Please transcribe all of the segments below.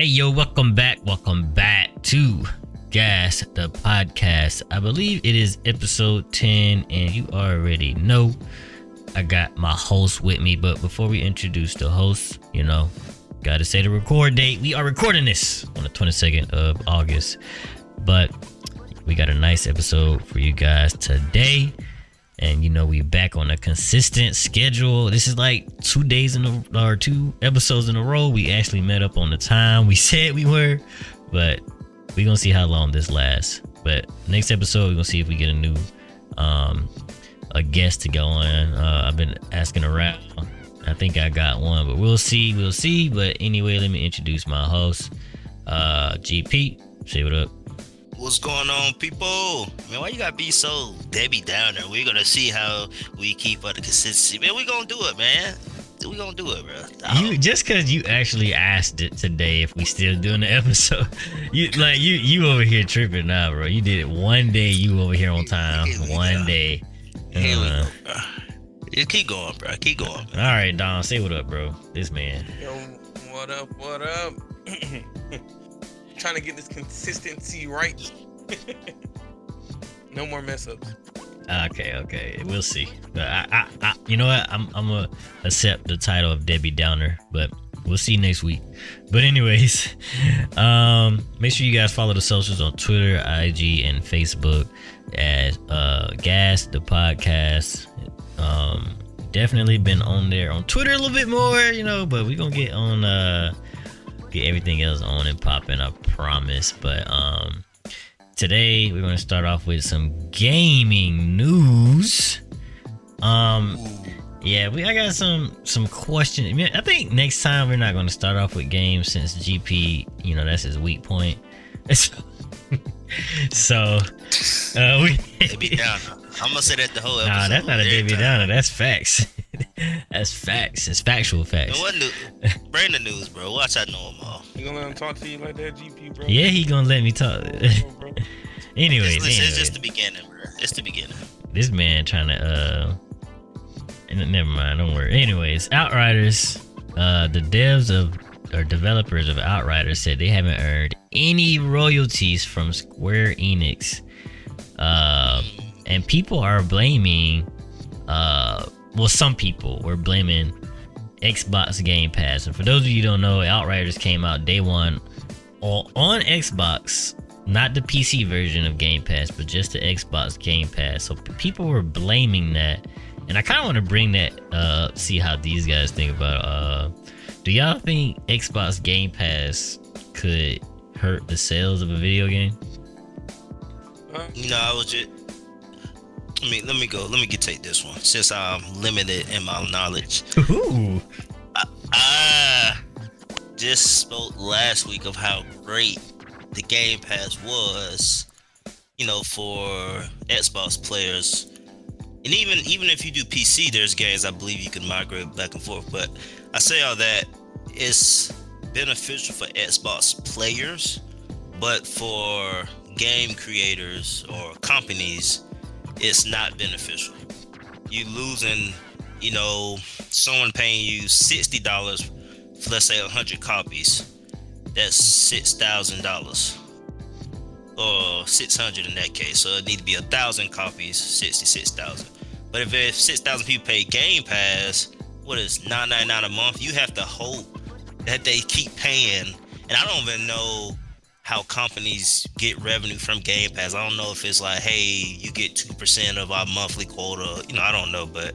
Hey, yo, welcome back. Welcome back to Gas, the podcast. I believe it is episode 10, and you already know I got my host with me. But before we introduce the host, you know, gotta say the record date. We are recording this on the 22nd of August, but we got a nice episode for you guys today and you know we back on a consistent schedule. This is like two days in a or two episodes in a row. We actually met up on the time we said we were. But we gonna see how long this lasts. But next episode we're gonna see if we get a new um a guest to go on. Uh, i've been asking around. I think i got one but we'll see we'll see. But anyway let me introduce my host uh gp say what up What's going on, people? Man, why you gotta be so Debbie Downer? We're gonna see how we keep up the consistency. Man, we gonna do it, man. We gonna do it, bro. You just cause you actually asked it today if we still doing the episode. You like you you over here tripping now, bro. You did it one day. You over here on time. One day. Here we uh-huh. go, bro. Just keep going, bro. Keep going. Bro. All right, Dom. Say what up, bro. This man. Yo, what up? What up? trying to get this consistency right. no more mess ups. Okay, okay, we'll see. But I, I, I, you know what? I'm, I'm gonna accept the title of Debbie Downer, but we'll see next week. But anyways, um, make sure you guys follow the socials on Twitter, IG, and Facebook as uh, Gas the podcast. Um, definitely been on there on Twitter a little bit more, you know, but we gonna get on uh get everything else on and popping, I promise. But um today we're gonna start off with some gaming news. Um yeah, we I got some some questions. I, mean, I think next time we're not gonna start off with games since GP, you know, that's his weak point. so uh we I'm gonna say that the whole episode. Nah, that's not a Debbie Downer. That's facts. that's facts. It's factual facts. what new? Bring the news, bro. Watch I know him all. You gonna let him talk to you like that, GP, bro? Yeah, he gonna let me talk. Anyways, it's, anyway. it's just the beginning, bro. It's the beginning. This man trying to uh. Never mind. Don't worry. Anyways, Outriders. Uh, the devs of or developers of Outriders said they haven't earned any royalties from Square Enix. Uh, and people are blaming uh well some people were blaming xbox game pass. And for those of you don't know outriders came out day one on xbox not the pc version of game pass but just the xbox game pass. So people were blaming that. And i kind of want to bring that uh see how these guys think about uh do y'all think xbox game pass could hurt the sales of a video game no i was just let me let me go. Let me get take this one since I'm limited in my knowledge. Ooh. I, I just spoke last week of how great the Game Pass was, you know, for Xbox players. And even even if you do PC, there's games I believe you can migrate back and forth. But I say all that it's beneficial for Xbox players, but for game creators or companies, it's not beneficial. You losing, you know, someone paying you sixty dollars for let's say hundred copies. That's six thousand dollars, or six hundred in that case. So it need to be a thousand copies, sixty-six thousand. But if if six thousand people pay Game Pass, what is nine ninety nine a month? You have to hope that they keep paying. And I don't even know how companies get revenue from Game Pass. I don't know if it's like, hey, you get two percent of our monthly quota. You know, I don't know, but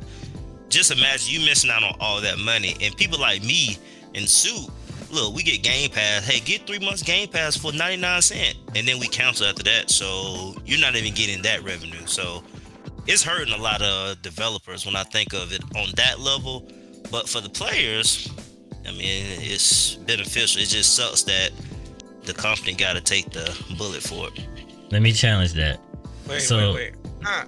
just imagine you missing out on all that money. And people like me and Suit, look, we get Game Pass. Hey, get three months Game Pass for 99 cent. And then we cancel after that. So you're not even getting that revenue. So it's hurting a lot of developers when I think of it on that level. But for the players, I mean, it's beneficial. It just sucks that the company got to take the bullet for it. Let me challenge that. Wait, so, wait, wait. Nah.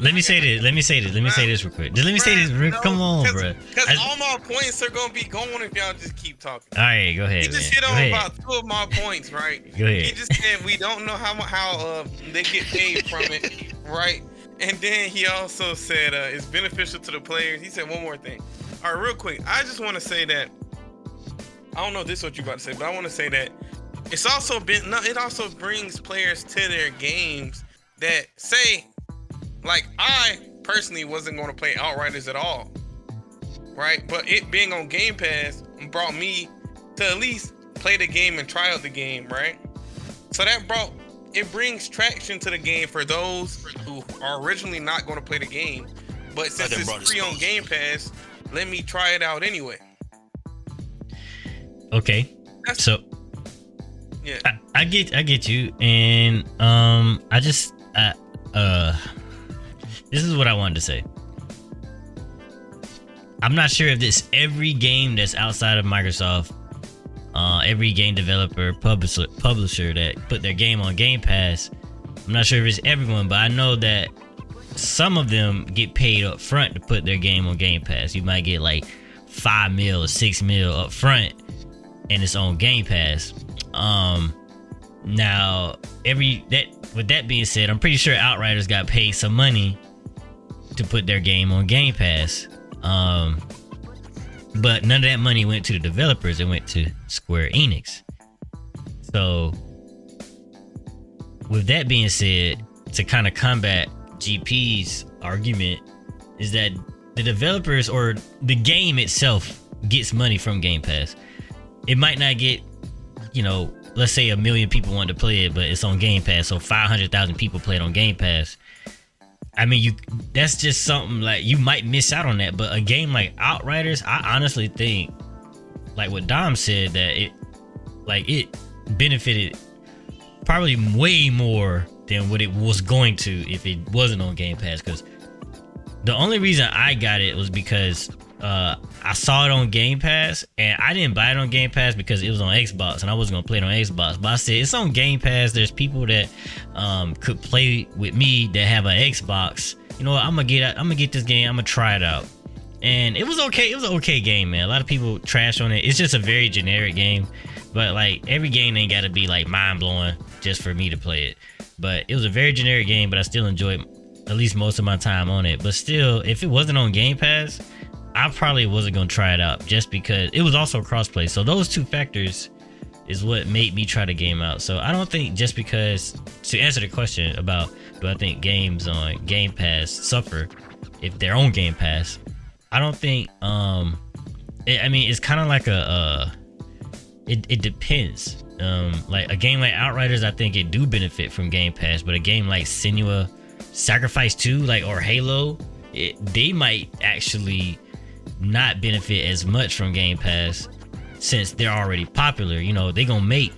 Let me say this. Let me say this. Let me say this real quick. Just let me say this. Real, no, come on, bro. Because all my points are gonna be going if y'all just keep talking. All right, go ahead. He just man. hit on about two of my points, right? go ahead. He just said we don't know how how uh, they get paid from it, right? And then he also said uh, it's beneficial to the players. He said one more thing. All right, real quick. I just want to say that I don't know this is what you about to say, but I want to say that it's also been no, it also brings players to their games that say, like I personally wasn't going to play Outriders at all, right? But it being on Game Pass brought me to at least play the game and try out the game, right? So that brought it brings traction to the game for those who are originally not going to play the game, but since it's free on. Game Pass, let me try it out anyway. Okay. That's- So Yeah. I, I get I get you, and um, I just I, uh, this is what I wanted to say. I'm not sure if this every game that's outside of Microsoft, uh, every game developer publisher publisher that put their game on Game Pass. I'm not sure if it's everyone, but I know that some of them get paid up front to put their game on Game Pass. You might get like five mil or six mil up front, and it's on Game Pass. Um, now every that with that being said, I'm pretty sure Outriders got paid some money to put their game on Game Pass. Um, but none of that money went to the developers; it went to Square Enix. So, with that being said, to kind of combat GP's argument, is that the developers or the game itself gets money from Game Pass. It might not get you know, let's say a million people want to play it, but it's on Game Pass, so five hundred thousand people play it on Game Pass. I mean, you that's just something like you might miss out on that. But a game like Outriders, I honestly think, like what Dom said, that it like it benefited probably way more than what it was going to if it wasn't on Game Pass. Because the only reason I got it was because uh, I saw it on Game Pass, and I didn't buy it on Game Pass because it was on Xbox, and I wasn't gonna play it on Xbox. But I said it's on Game Pass. There's people that um, could play with me that have an Xbox. You know what? I'm gonna get I'm gonna get this game. I'm gonna try it out, and it was okay. It was an okay game, man. A lot of people trash on it. It's just a very generic game, but like every game ain't gotta be like mind blowing just for me to play it. But it was a very generic game, but I still enjoyed at least most of my time on it. But still, if it wasn't on Game Pass, I probably wasn't gonna try it out just because it was also crossplay. So those two factors is what made me try the game out. So I don't think just because to answer the question about do I think games on Game Pass suffer if they're on Game Pass, I don't think um it, I mean it's kind of like a uh it, it depends. Um like a game like Outriders I think it do benefit from Game Pass, but a game like Senua Sacrifice 2 like or Halo, it, they might actually not benefit as much from Game Pass since they're already popular. You know, they gonna make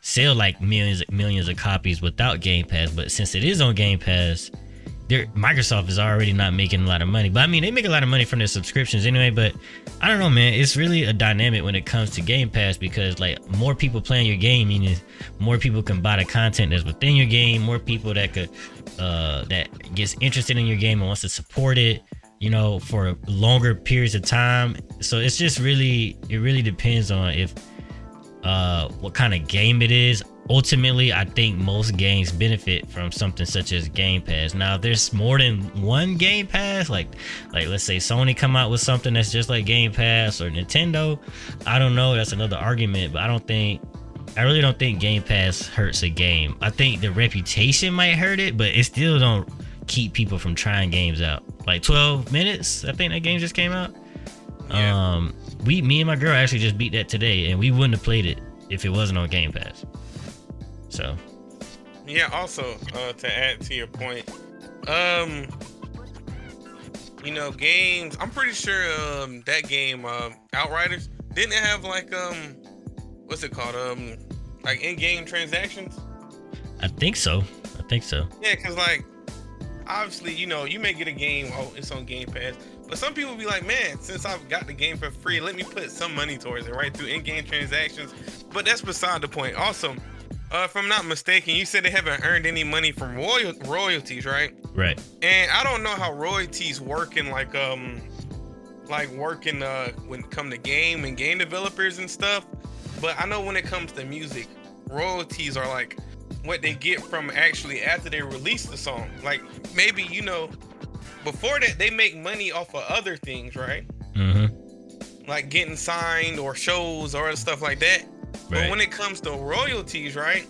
sell like millions millions of copies without Game Pass, but since it is on Game Pass, Microsoft is already not making a lot of money. But I mean, they make a lot of money from their subscriptions anyway. But I don't know, man. It's really a dynamic when it comes to Game Pass because like more people playing your game, meaning more people can buy the content that's within your game. More people that could uh that gets interested in your game and wants to support it you know for longer periods of time. So it's just really it really depends on if uh what kind of game it is. Ultimately i think most games benefit from something such as game pass. Now if there's more than one game pass like like let's say sony come out with something that's just like game pass or nintendo i don't know. That's another argument but i don't think I really don't think Game Pass hurts a game. I think the reputation might hurt it, but it still don't keep people from trying games out. Like 12 minutes, I think that game just came out. Yeah. Um, we, me and my girl actually just beat that today, and we wouldn't have played it if it wasn't on Game Pass. So Yeah. Also, uh, to add to your point, um, you know, games. I'm pretty sure um that game, um, Outriders, didn't it have like um, what's it called? Um, like in-game transactions. I think so. I think so. Yeah, cause like obviously, you know, you may get a game, oh, it's on Game Pass. But some people be like, man, since I've got the game for free, let me put some money towards it, right? Through in-game transactions. But that's beside the point. Also, uh, if I'm not mistaken, you said they haven't earned any money from royal royalties, right? Right. And I don't know how royalties work in like um like working uh when it come to game and game developers and stuff. But I know when it comes to music, royalties are like what they get from actually after they release the song. Like maybe you know before that they make money off of other things, right? Mm-hmm. like getting signed or shows or stuff like that. But when it comes to royalties, right?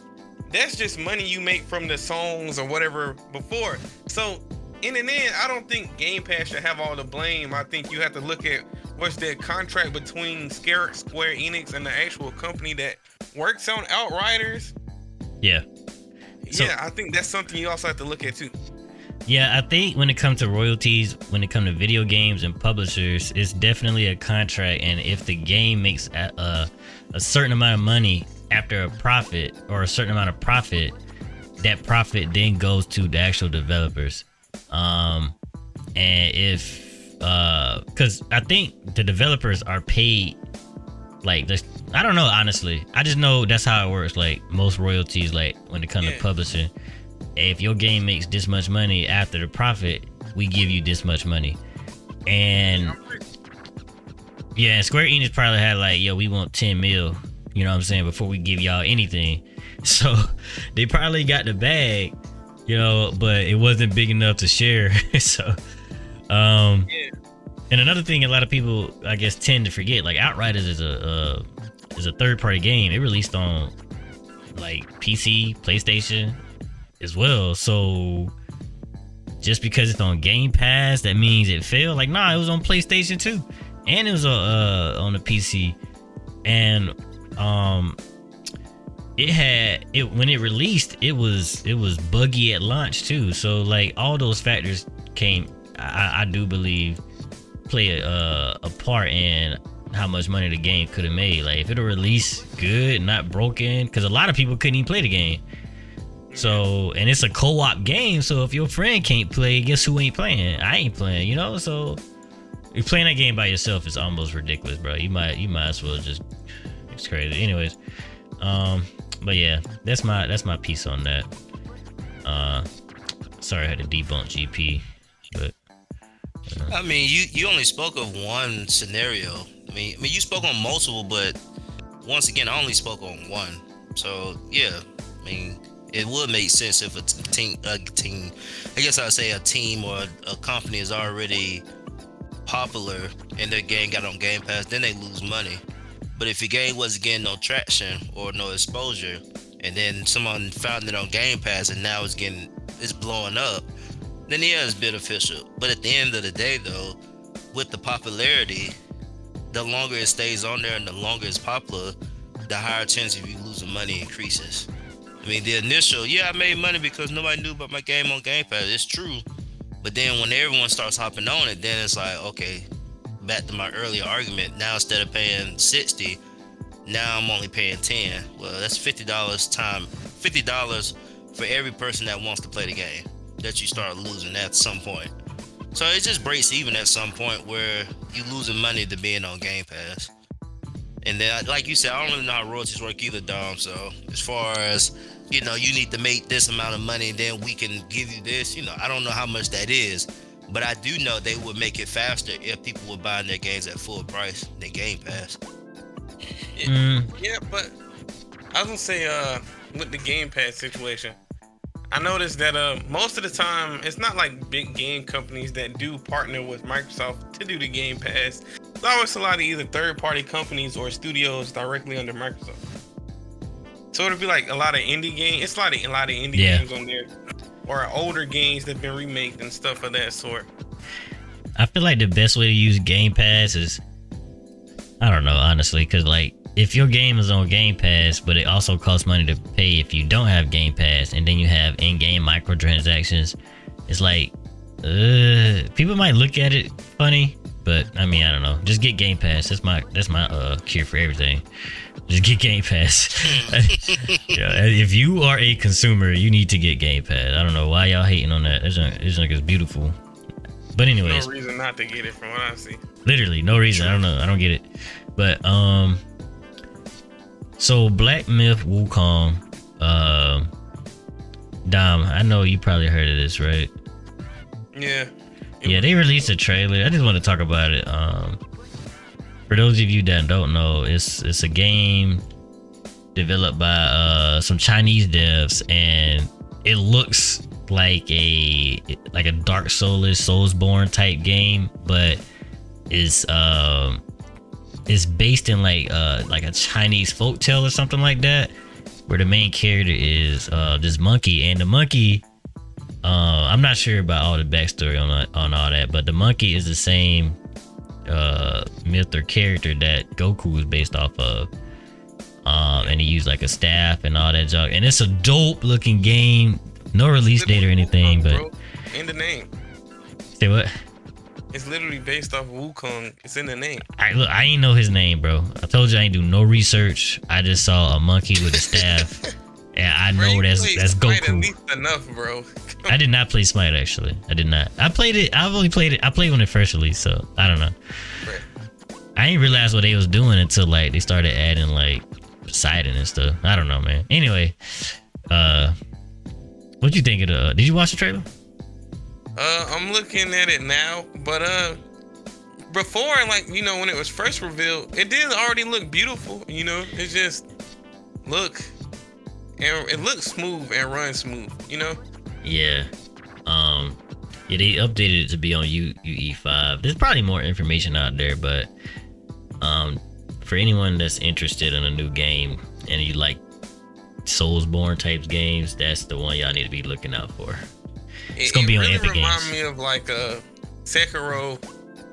That's just money you make from the songs or whatever before. So in the end, I don't think Game Pass should have all the blame. I think you have to look at what's the contract between Square Enix and the actual company that works on Outriders. Yeah. So- yeah, I think that's something you also have to look at too. Yeah, I think when it comes to royalties, when it comes to video games and publishers, it's definitely a contract. And if the game makes a, a, a certain amount of money after a profit or a certain amount of profit, that profit then goes to the actual developers. Um, and if, uh, because I think the developers are paid like this. I don't know honestly. I just know that's how it works. Like most royalties, like when it comes Yeah. to publishing, if your game makes this much money after the profit, we give you this much money. And yeah, Square Enix probably had like, yo, we want 10 mil, you know what I'm saying, before we give y'all anything. So they probably got the bag, you know, but it wasn't big enough to share. so um Yeah. And another thing a lot of people I guess tend to forget, like Outriders is a uh, is a third party game. It released on like PC, PlayStation as well. So just because it's on Game Pass, that means it failed. Like, nah, it was on PlayStation too, and it was uh, uh on the PC, and um, it had it when it released. It was it was buggy at launch too. So like all those factors came. I, I do believe play a, a part in how much money the game could have made. Like if it released good, not broken, because a lot of people couldn't even play the game. So and it's a co-op game. So if your friend can't play, guess who ain't playing? I ain't playing. You know. So if playing that game by yourself is almost ridiculous, bro. You might you might as well just it's crazy. Anyways, um, but yeah, that's my that's my piece on that. Uh, sorry I had to debunk GP, but I mean, you you only spoke of one scenario. I mean, I mean, you spoke on multiple, but once again, I only spoke on one. So yeah, I mean, it would make sense if a team, a team, I guess I'd say a team or a, a company is already popular and their game got on Game Pass, then they lose money. But if your game wasn't getting no traction or no exposure, and then someone found it on Game Pass and now it's getting it's blowing up, then yeah, it's beneficial. But at the end of the day, though, with the popularity, the longer it stays on there and the longer it's popular, the higher chance of you losing money increases. I mean, the initial, yeah, I made money because nobody knew about my game on Game Pass. It's true. But then when everyone starts hopping on it, then it's like, okay, back to my earlier argument. Now instead of paying 60, now I'm only paying 10. Well, that's $50 time, $50 for every person that wants to play the game that you start losing at some point. So it just breaks even at some point where you're losing money to being on Game Pass. And then, like you said, I don't really know how royalties work either, Dom. So as far as you know, you need to make this amount of money, and then we can give you this. You know, I don't know how much that is, but I do know they would make it faster if people were buying their games at full price than Game Pass. mm, Yeah, but I was gonna say, uh, with the Game Pass situation, I noticed that uh, most of the time it's not like big game companies that do partner with Microsoft to do the Game Pass. It's always a lot of either third-party companies or studios directly under Microsoft. So it'll be like a lot of indie games. It's a lot of a lot of indie Yeah. games on there, or older games that've been remade and stuff of that sort. I feel like the best way to use Game Pass is I don't know honestly, because like if your game is on Game Pass, but it also costs money to pay if you don't have Game Pass, and then you have in-game microtransactions, it's like uh, people might look at it funny, but I mean I don't know. Just get Game Pass. That's my that's my uh cure for everything. Just get Game Pass. yeah, if you are a consumer, you need to get Game Pass. I don't know why y'all hating on that. This this is beautiful. But anyways, No reason not to get it from what I see. literally no reason. I don't know. I don't get it. But um, so Black Myth Wukong, um, Dom. I know you probably heard of this, right? Yeah. Yeah, they released a trailer. I just want to talk about it. Um, for those of you that don't know, it's it's a game developed by uh some Chinese devs, and it looks like a like a Dark Souls, Soulsborne type game, but it's um it's based in like uh like a Chinese folk tale or something like that, where the main character is uh this monkey and the monkey. Uh, I'm not sure about all the backstory on on all that, but the monkey is the same uh myth or character that Goku is based off of. Um, and he used like a staff and all that junk, and it's a dope looking game. No release date or anything, but in the name. say what? It's literally based off Wukong. It's in the name. I look, I ain't know his name, bro. I told you I ain't do no research. I just saw a monkey with a staff, and I Bro, know that's that's Goku. enough, bro. I did not play Smite actually. I did not. I played it. I've only played it. I played when it first released, so I don't know. Right. I didn't realize what they was doing until like they started adding like Poseidon and stuff. I don't know, man. Anyway, uh, what you think of the? Did you watch the trailer? Uh, I'm looking at it now, but uh, before, like you know, when it was first revealed, it did already look beautiful. You know, it just look and it looks smooth and runs smooth. You know, Yeah. Um yeah, they updated it to be on U UE5. There's probably more information out there, but um for anyone that's interested in a new game and you like Soulsborne types games, that's the one y'all need to be looking out for. It's gonna be on really Epic remind Games. me of like a Sekiro.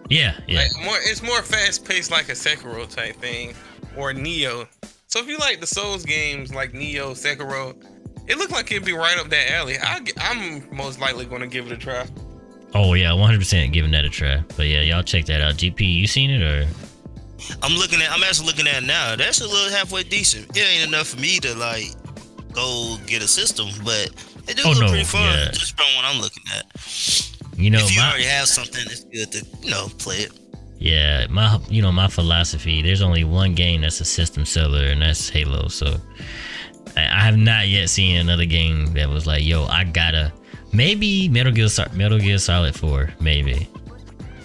Yeah, yeah. Like more, it's more fast paced, like a Sekiro type thing, or Nioh. So if you like the Souls games, like Nioh, Sekiro, it looked like it'd be right up that alley. I, I'm most likely going to give it a try. Oh yeah, 100% giving that a try. But yeah, y'all check that out. GP, you seen it or? I'm looking at. I'm actually looking at it now. That's a little halfway decent. It ain't enough for me to like go get a system, but it do Oh, look no, pretty fun. yeah. Just from what I'm looking at. You know, if you my, already have something, it's good to you know play it. Yeah, my you know my philosophy. There's only one game that's a system seller, and that's Halo. So I, I have not yet seen another game that was like, "Yo, I gotta." Maybe Metal Gear Metal Gear Solid Four, maybe.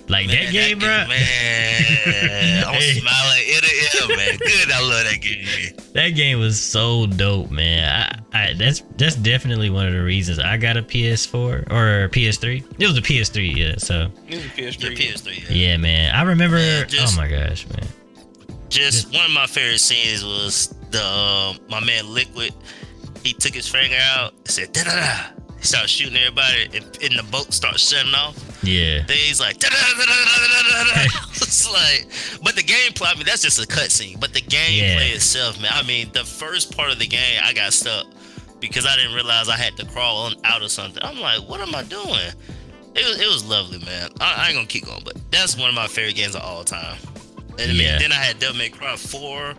Like that Man, game, bro. Man, I'm Hey. smiling ear to ear, man. Good, I love that game. That game was so dope, man. I, I that's that's definitely one of the reasons I got a PS4 or PS3. It was a PS3, yeah. So This is The PS3. PS3. Yeah. yeah, man. I remember. Yeah, just- oh my gosh, man. Just one of my favorite scenes was the um, my man Liquid. He took his finger out, said da da da. He started shooting everybody, and, and the boat starts shutting off. Yeah. Then he's like. It's like, but the gameplay. I mean, that's just a cutscene. But the gameplay Yeah. itself, man. I mean, the first part of the game, I got stuck because I didn't realize I had to crawl on out of something. I'm like, what am I doing? It was, it was lovely, man. I, I ain't gonna keep going, but that's one of my favorite games of all time. And I mean, then I had Devil May Cry 4.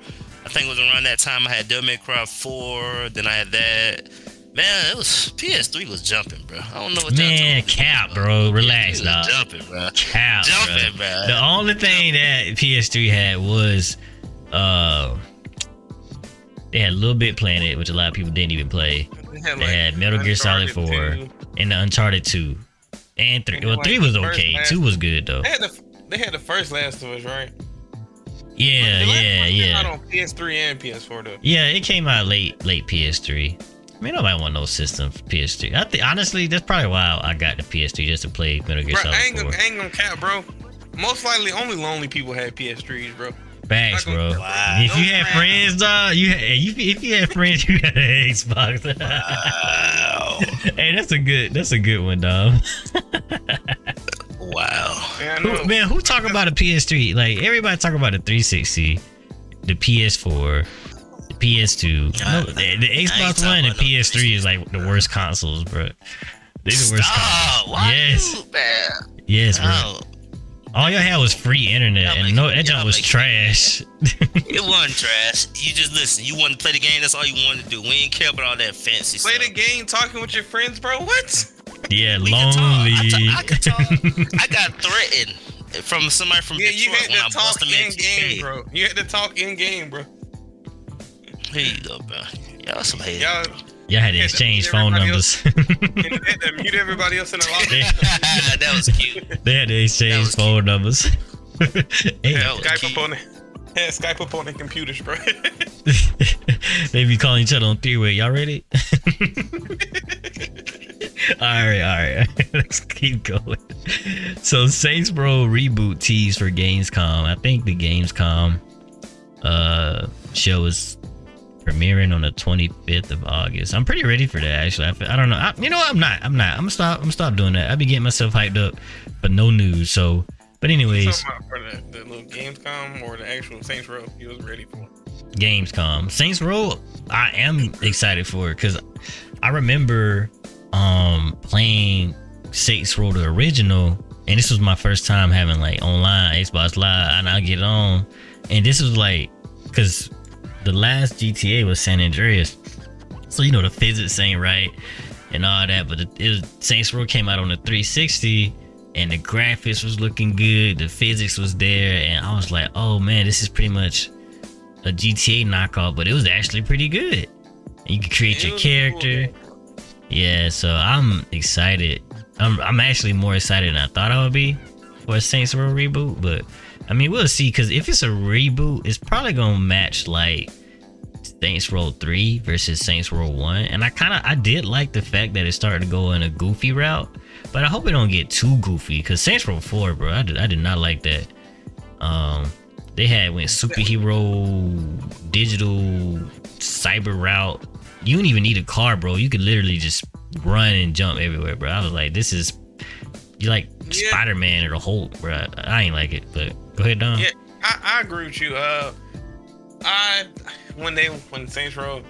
I think it was around that time I had Devil May Cry 4. Then I had that. Man, it was PS3 was jumping, bro. I don't know what y'all Man, talking cap, about. bro. Relax, PS3 was dog. Jumping, bro. Cap, bro. Jumping, bro. The only thing that PS3 had was uh they had LittleBigPlanet, which a lot of people didn't even play, They had, They had Metal Gear Solid 4. 2. and the Uncharted 2. And three. And Well, like three was okay. Last- Two was good though. They had the they had the first Last of Us, right? Yeah, The Last yeah, of came Out yeah. on PS3 and PS4 though. Yeah, it came out late, late PS3. I mean, nobody want no system for PS3. I think honestly, that's probably why I got the PS3 just to play Metal Gear Bro, Solid I ain't, 4. gonna, I ain't gonna cap, bro. Most likely, only lonely people had PS3s, bro. Facts, bro. Wow. If you had friends. friends, dog, you had, you if you had friends, you had an Xbox. Wow. hey, that's a good that's a good one, dog. wow. Yeah, I know. Who, man, who talk about a PS3? Like everybody talk about the 360, the PS4, the PS2. Ah, no, the, the Xbox One and about no PS3 is like the worst consoles, bro. They the worst. Stop. consoles. Why Yes, you, man? yes, bro. Oh, All y'all had was free internet, Y'all and no, that y'all was trash. it wasn't trash. You just listen. You wanted to play the game. That's all you wanted to do. We didn't care about all that fancy stuff. Play stuff. the game, talking with your friends, bro. What? yeah, We can talk. lonely. I, ta- I can talk. I got threatened from somebody from Yeah, you Detroit had when I to talk in game, bro. You had to talk in game, bro. Here you go, bro. Y'all some haters. Y'all Y'all had to exchange that- phone numbers. and you had to mute everybody else in the lobby. that was cute. they had to exchange was phone numbers. hey, That was Skype cute. up on the had Skype up on the computers, bro. they be calling each other on three way. Y'all ready? all right, all right. Let's keep going. so Saints Row reboot tease for Gamescom. I think the Gamescom uh show is premiering on the 25th of August. I'm pretty ready for that actually. I, feel- I don't know. I, you know what? I'm not. I'm not. I'm gonna stop. I'm gonna stop doing that. I be getting myself hyped up, but no news. So, but anyways, for the, the little Gamescom or the actual Saints Row, he was ready for. Gamescom. Saints Row, I am excited for it because I remember um playing Saints Row the original, and this was my first time having like online Xbox Live, and I get on, and this was like because the last GTA was San Andreas, so you know the physics ain't right and all that, but it, it was, Saints Row came out on the 360. And the graphics was looking good, the physics was there, and I was like, "Oh man, this is pretty much a GTA knockoff, but it was actually pretty good. And you could create your cool character. Yeah, so I'm excited. I'm I'm actually more excited than I thought I would be for a Saints Row reboot, but I mean we'll see because if it's a reboot, it's probably gonna match like Saints Row 3 versus Saints Row 1. And I kinda I did like the fact that it started to go in a goofy route, but I hope it don't get too goofy because Saints Row 4, bro, I did I did not like that. Um they had went superhero digital cyber route. You don't even need a car, bro. You could literally just run and jump everywhere, bro. I was like, this is you like Yeah. Spider Man or the Hulk, bro. I ain't like it, but go ahead, Dom. Yeah, I, I agree with you. Uh, I when they when Saints Row,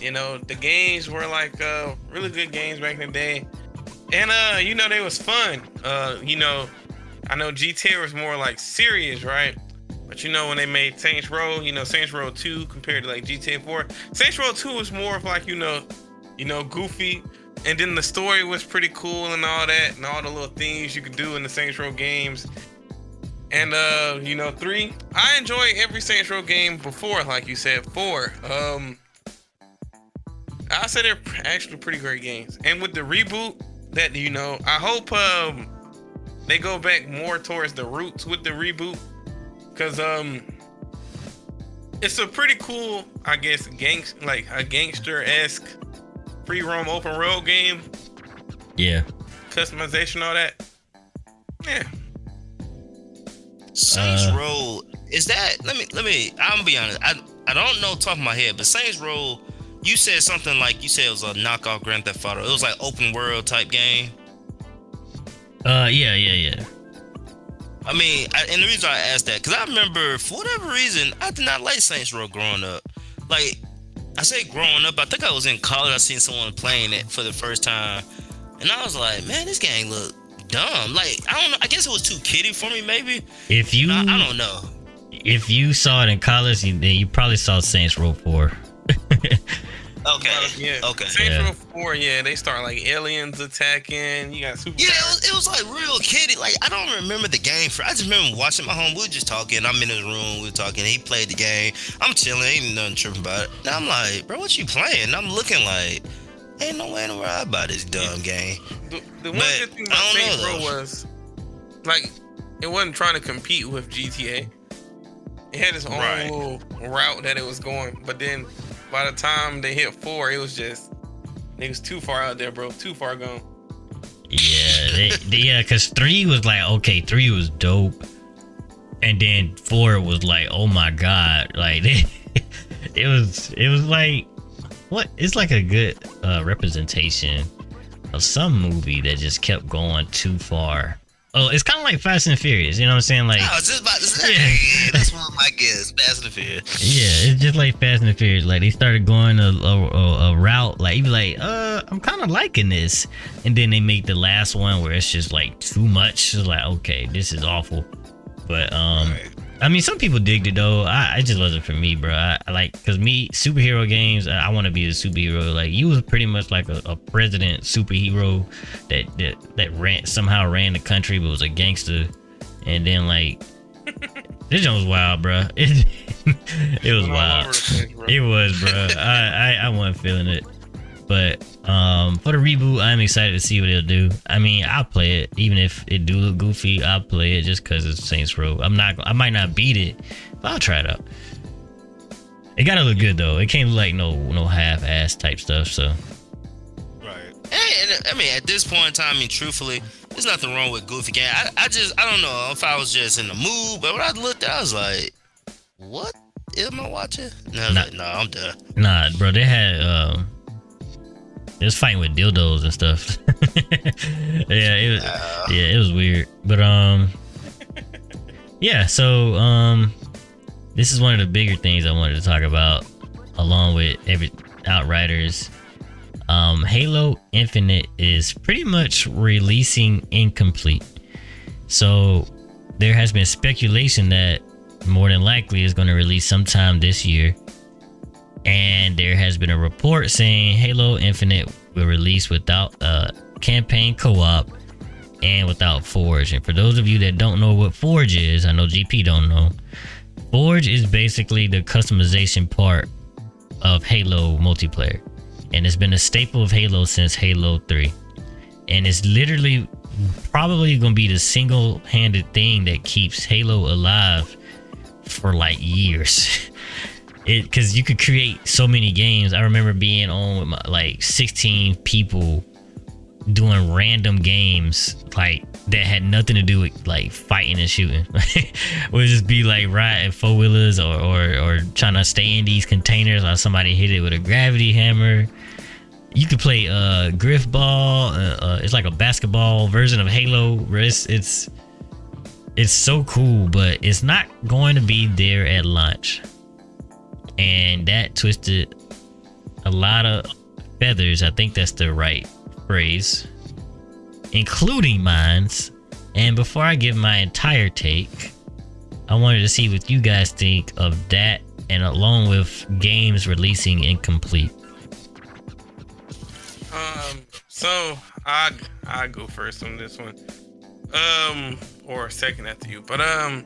you know, the games were like uh really good games back in the day, and uh, you know, they was fun. Uh, you know, I know GTA was more like serious, right? But you know, when they made Saints Row, you know, Saints Row 2 compared to like GTA 4, Saints Row 2 was more of like, you know, you know, goofy. And then the story was pretty cool and all that, and all the little things you could do in the Saints Row games. And uh, you know, three, I enjoy every Saints Row game before, like you said, four. Um I said they're actually pretty great games. And with the reboot, that you know, I hope um they go back more towards the roots with the reboot. Cause um it's a pretty cool, I guess, gangs like a gangster-esque free roam open road game. Yeah. Customization, all that. Yeah. Saints Uh, Row is that? Let me let me. I'm gonna be honest. I I don't know top of my head, but Saints Row. You said something like you said it was a knockoff Grand Theft Auto. It was like open world type game. Uh yeah, yeah, yeah. I mean, I, and the reason I asked that because I remember for whatever reason I did not like Saints Row growing up. Like I say, growing up, I think I was in college. I seen someone playing it for the first time, and I was like, man, this game look dumb. Like I don't know. I guess it was too kiddie for me, maybe. If you I, I don't know. if you saw it in college, you, then you probably saw Saints Row 4. Okay. Uh, yeah. Okay. Saints Yeah. Row 4, yeah, they start like aliens attacking. You got super. Yeah, it was, it was like real kiddie. Like I don't remember the game. For I just remember watching my home. We were just talking. I'm in his room. We were talking. He played the game. I'm chilling. Ain't nothing tripping about it. And I'm like, bro, what you playing? And I'm looking like, ain't no way in the world I this dumb game. The, the one But, good thing I about don't Saints know, Row though. was, like, it wasn't trying to compete with GTA. It had its own Right. little route that it was going. But then by the time they hit four, it was just niggas too far out there, bro. Too far gone. Yeah, they, they- yeah, because three was like okay, three was dope, and then four was like oh my god, like it was it was like what? It's like a good uh, representation of some movie that just kept going too far. Oh, it's kind of like Fast and Furious, you know what I'm saying? Like I was just about to say, Yeah. that's one of my guess. Fast and Furious. Yeah, it's just like Fast and Furious. Like they started going a, a, a, a route, like you be like, uh, I'm kind of liking this, and then they make the last one where it's just like too much. It's like, okay, this is awful. But um, Right. I mean, some people digged it though. I, I just wasn't for me, bro. I, I like because me superhero games. I, I want to be a superhero. Like you was pretty much like a, a president superhero that that that ran somehow ran the country, but was a gangster, and then like this joint was wild, bro. It, it was wild. over the place, bro. It was, bro. I, I I wasn't feeling it. But um, for the reboot, I'm excited to see what it'll do. I mean, I'll play it, even if it do look goofy. I'll play it just because it's Saints Row. I'm not. I might not beat it, but I'll try it out. It gotta look good though. It can't look like no no half ass type stuff. So Right. And, and, I mean, at this point in time, I mean, truthfully, there's nothing wrong with goofy game. I, I just I don't know if I was just in the mood, but when I looked, at I was like, what am I watching? No, Nah. like, no, I'm done. Nah, bro, they had um they was fighting with dildos and stuff. yeah, it was yeah, it was weird. But um yeah, so um this is one of the bigger things I wanted to talk about along with every Outriders. Um Halo Infinite is pretty much releasing incomplete. So there has been speculation that more than likely is going to release sometime this year. And there has been a report saying Halo Infinite will release without a campaign co-op and without Forge. And for those of you that don't know what Forge is, I know GP don't know. Forge is basically the customization part of Halo multiplayer. And it's been a staple of Halo since Halo 3. And it's literally probably going to be the single-handed thing that keeps Halo alive for like years. It because you could create so many games. I remember being on with my, like 16 people doing random games like that had nothing to do with like fighting and shooting. It would just be like riding four wheelers or, or or trying to stay in these containers or somebody hit it with a gravity hammer. You could play uh Grifball. Uh, uh, it's like a basketball version of Halo. It's it's it's so cool, but it's not going to be there at launch. And that twisted a lot of feathers. I think that's the right phrase, including mine's. And before I give my entire take, I wanted to see what you guys think of that and along with games releasing incomplete. Um, so I I go first on this one. Um, or second after you. But um,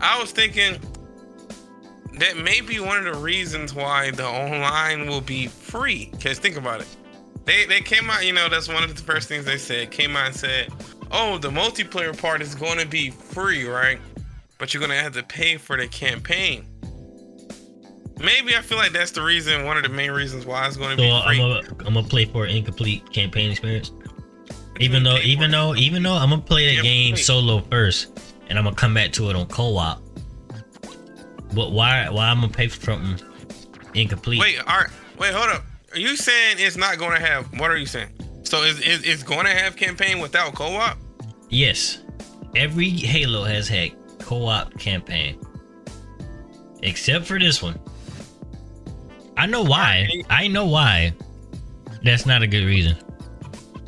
I was thinking that may be one of the reasons why the online will be free. Cause think about it. They they came out, you know, that's one of the first things they said. Came out and said, "Oh, the multiplayer part is going to be free, right? But you're gonna have to pay for the campaign." Maybe I feel like that's the reason, one of the main reasons why it's going to So be free. gonna I'm gonna play for an incomplete campaign experience. Even though, even though, even though I'm gonna play the game solo first, and I'm gonna come back to it on co-op. But why? Why I'm gonna pay for something incomplete? Wait, all right. Wait, hold up. Are you saying it's not to have? What are you saying? So is is it's to have campaign without co-op? Yes, every Halo has had co-op campaign, except for this one. I know why. I know why. That's not a good reason.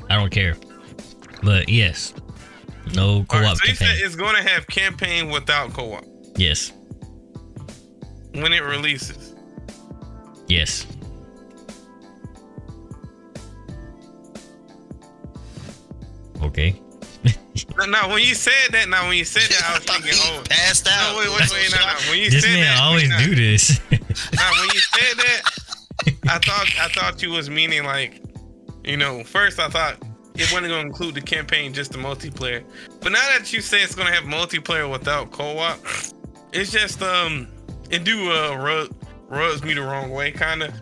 I don't care. But yes, no co-op right, so you campaign. said it's going to have campaign without co-op yes, when it releases. yes. Okay. Now, now, when you said that, now when you said that, I was thinking, oh, passed out. no, wait, wait, wait, no, no. When you This said man that, always now, do this. Now, when you said that, I thought I thought you was meaning like, you know, first I thought it wasn't going to include the campaign, just the multiplayer. But now that you say it's going to have multiplayer without co-op, it's just um, it do uh rub, rubs me the wrong way, kind of.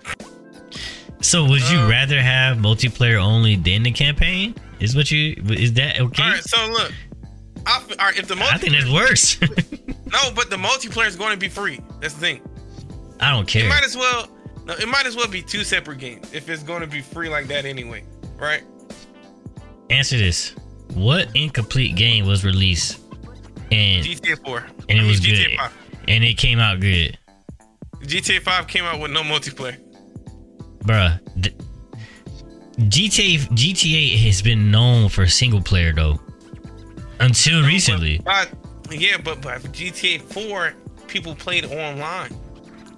so would you Uh, rather have multiplayer only than the campaign? Is what you is that okay? All right, so look, I, all right, if the I think that's worse. no, but the multiplayer is going to be free. That's the thing. I don't care. It might as well, no, it might as well be two separate games if it's going to be free like that anyway, right? Answer this. What incomplete game was released and GTA 4. and it was GTA good 5. And it came out good? GTA 5 came out with no multiplayer. Bruh. th- GTA GTA has been known for single player though. Until recently. But, yeah, but, but GTA 4, people played online.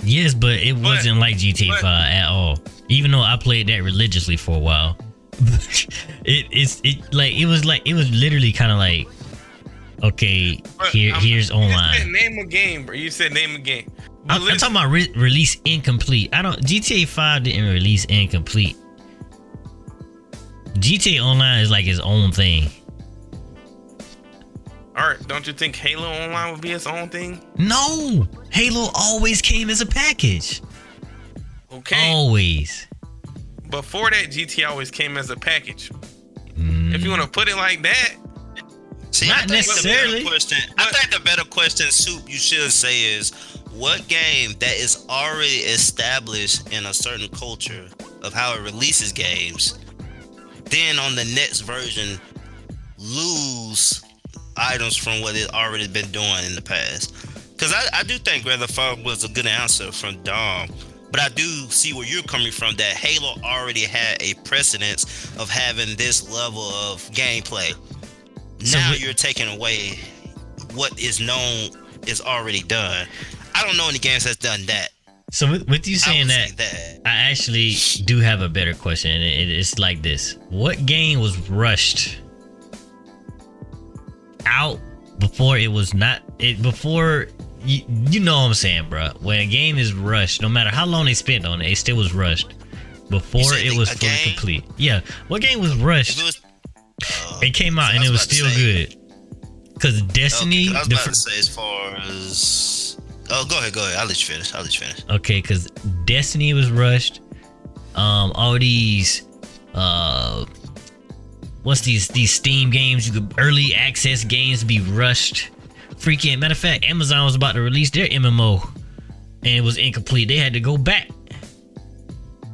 Yes, but it wasn't like GTA but- 5 at all. Even though I played that religiously for a while. it it's it like it was like it was literally kind of like okay, But here I'm- here's online. name a game, bro. You said name a game. I'm, I'm talking about re- release incomplete. I don't GTA 5 didn't release incomplete. GTA Online is like its own thing. all right, don't you think Halo Online would be its own thing? No, Halo always came as a package. Okay. Always. Before that, GTA always came as a package. Mm, If you want to put it like that, See, Not I think the better necessarily. Question, I think the better question, soup, you should say is, what game that is already established in a certain culture of how it releases games, then on the next version lose items from what it already been doing in the past? Because I, I do think Grand Theft Auto was a good answer from Dom. But I do see where you're coming from. That Halo already had a precedence of having this level of gameplay. So now we- you're taking away what is known is already done. I don't know any games that's done that. So with, with you saying that, say that. I actually do have a better question, and it, it's like this: What game was rushed out before it was not it before? You, you know what I'm saying, bro. When a game is rushed, no matter how long they spent on it, it still was rushed before it was fully game? complete. Yeah, what game was rushed? It uh, It came out and it was still say- good. Cause Destiny, Okay, I was about to say as far as. Oh, go ahead, go ahead. I'll let you finish. I'll let you finish. Okay, because Destiny was rushed. Um, all these, uh, what's these these Steam games? You could early access games be rushed. Freaking matter of fact, Amazon was about to release their MMO, and it was incomplete. They had to go back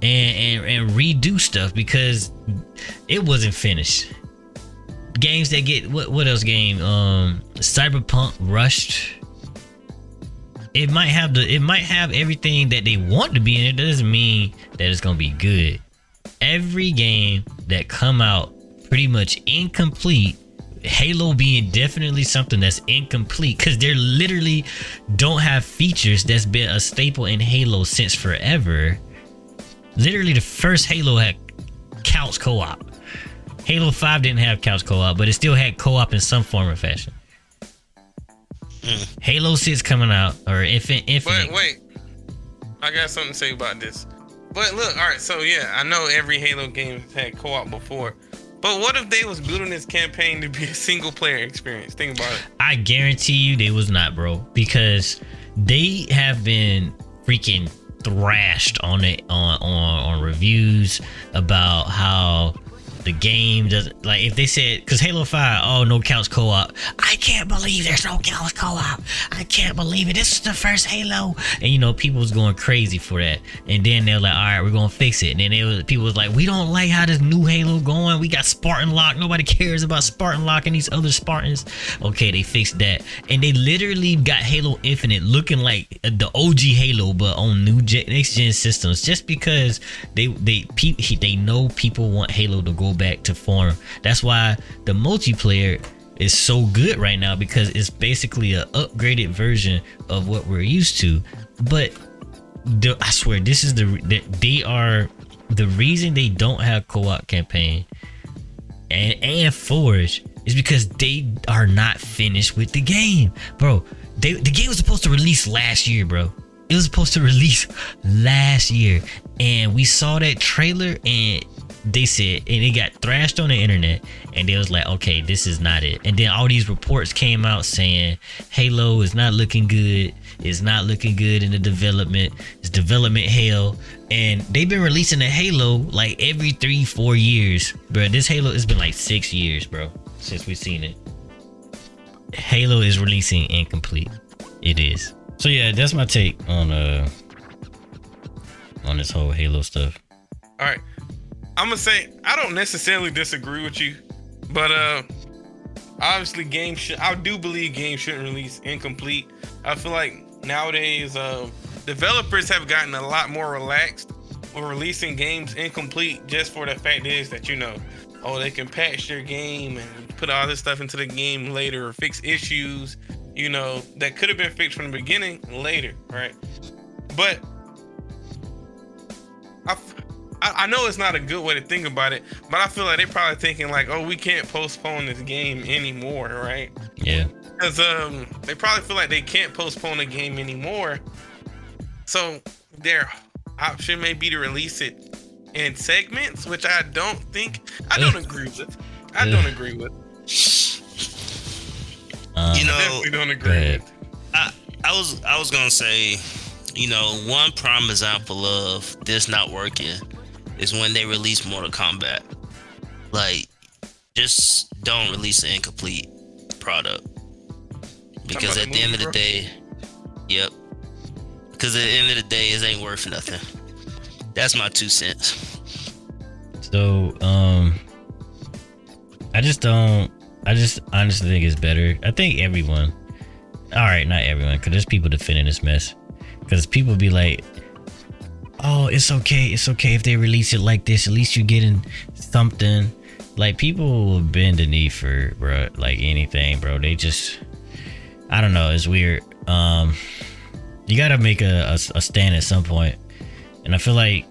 and and, and redo stuff because it wasn't finished. Games that get what what else game? Um, Cyberpunk rushed it might have the it might have everything that they want to be in it. Doesn't mean that it's gonna be good. Every game that come out pretty much incomplete, Halo being definitely something that's incomplete because they literally don't have features that's been a staple in Halo since forever. Literally, the first Halo had couch co-op. Halo 5 didn't have couch co-op, but it still had co-op in some form or fashion. Hmm. Halo 6 coming out, or Infinite. Infinite. But wait, I got something to say about this. But look, all right, so yeah, I know every Halo game has had co-op before. But what if they was building this campaign to be a single player experience? Think about it. I guarantee you they was not, bro, because they have been freaking thrashed on it on on on reviews about how the game doesn't like if they said because Halo 5, oh no couch co-op. I can't believe there's no couch co-op. I can't believe it. This is the first Halo. And you know, people was going crazy for that. And then they're like, all right, we're gonna fix it. And then it was people was like, we don't like how this new Halo going. We got Spartan Locke. Nobody cares about Spartan Locke and these other Spartans. Okay, they fixed that. And they literally got Halo Infinite looking like the OG Halo, but on new gen, next gen systems, just because they they pe- they know people want Halo to go back to form. That's why the multiplayer is so good right now because it's basically a upgraded version of what we're used to. But the, I swear this is the they are the reason they don't have co-op campaign and and Forge is because they are not finished with the game, bro. They the game was supposed to release last year, bro. It was supposed to release last year, and we saw that trailer, and they said, and it got thrashed on the internet, and they was like, okay, this is not it. And then all these reports came out saying Halo is not looking good. It's not looking good in the development. It's development hell. And they've been releasing a Halo like every three, four years, bro. This Halo has been like six years, bro, since we've seen it. Halo is releasing incomplete. It is. So yeah, that's my take on uh on this whole Halo stuff. All right. I'm gonna say I don't necessarily disagree with you, but uh obviously games should I do believe games shouldn't release incomplete. I feel like nowadays uh developers have gotten a lot more relaxed with releasing games incomplete just for the fact is that you know, oh they can patch their game and put all this stuff into the game later or fix issues, you know, that could have been fixed from the beginning later, right? But I, I- I know it's not a good way to think about it, but I feel like they're probably thinking like, oh, we can't postpone this game anymore, right? Yeah. Because um, they probably feel like they can't postpone the game anymore. So their option may be to release it in segments, which I don't think I don't agree with. I don't agree with. Um, You know, Definitely don't agree with. I, I was I was gonna say, you know, one prime example of this not working is when they release Mortal Kombat. Like, just don't release an incomplete. product. Because at the the end of movie, the day, yep. Because at the end of the day, it ain't worth nothing. That's my two cents. So, um, I just don't. I just honestly think it's better. I think everyone. All right, not everyone, because there's people defending this mess. Because people be like, "Oh, it's okay. It's okay if they release it like this. At least you're getting something." Like people will bend the knee for bro, like anything, bro. They just, I don't know. It's weird. Um, you gotta make a, a, a stand at some point. and I feel like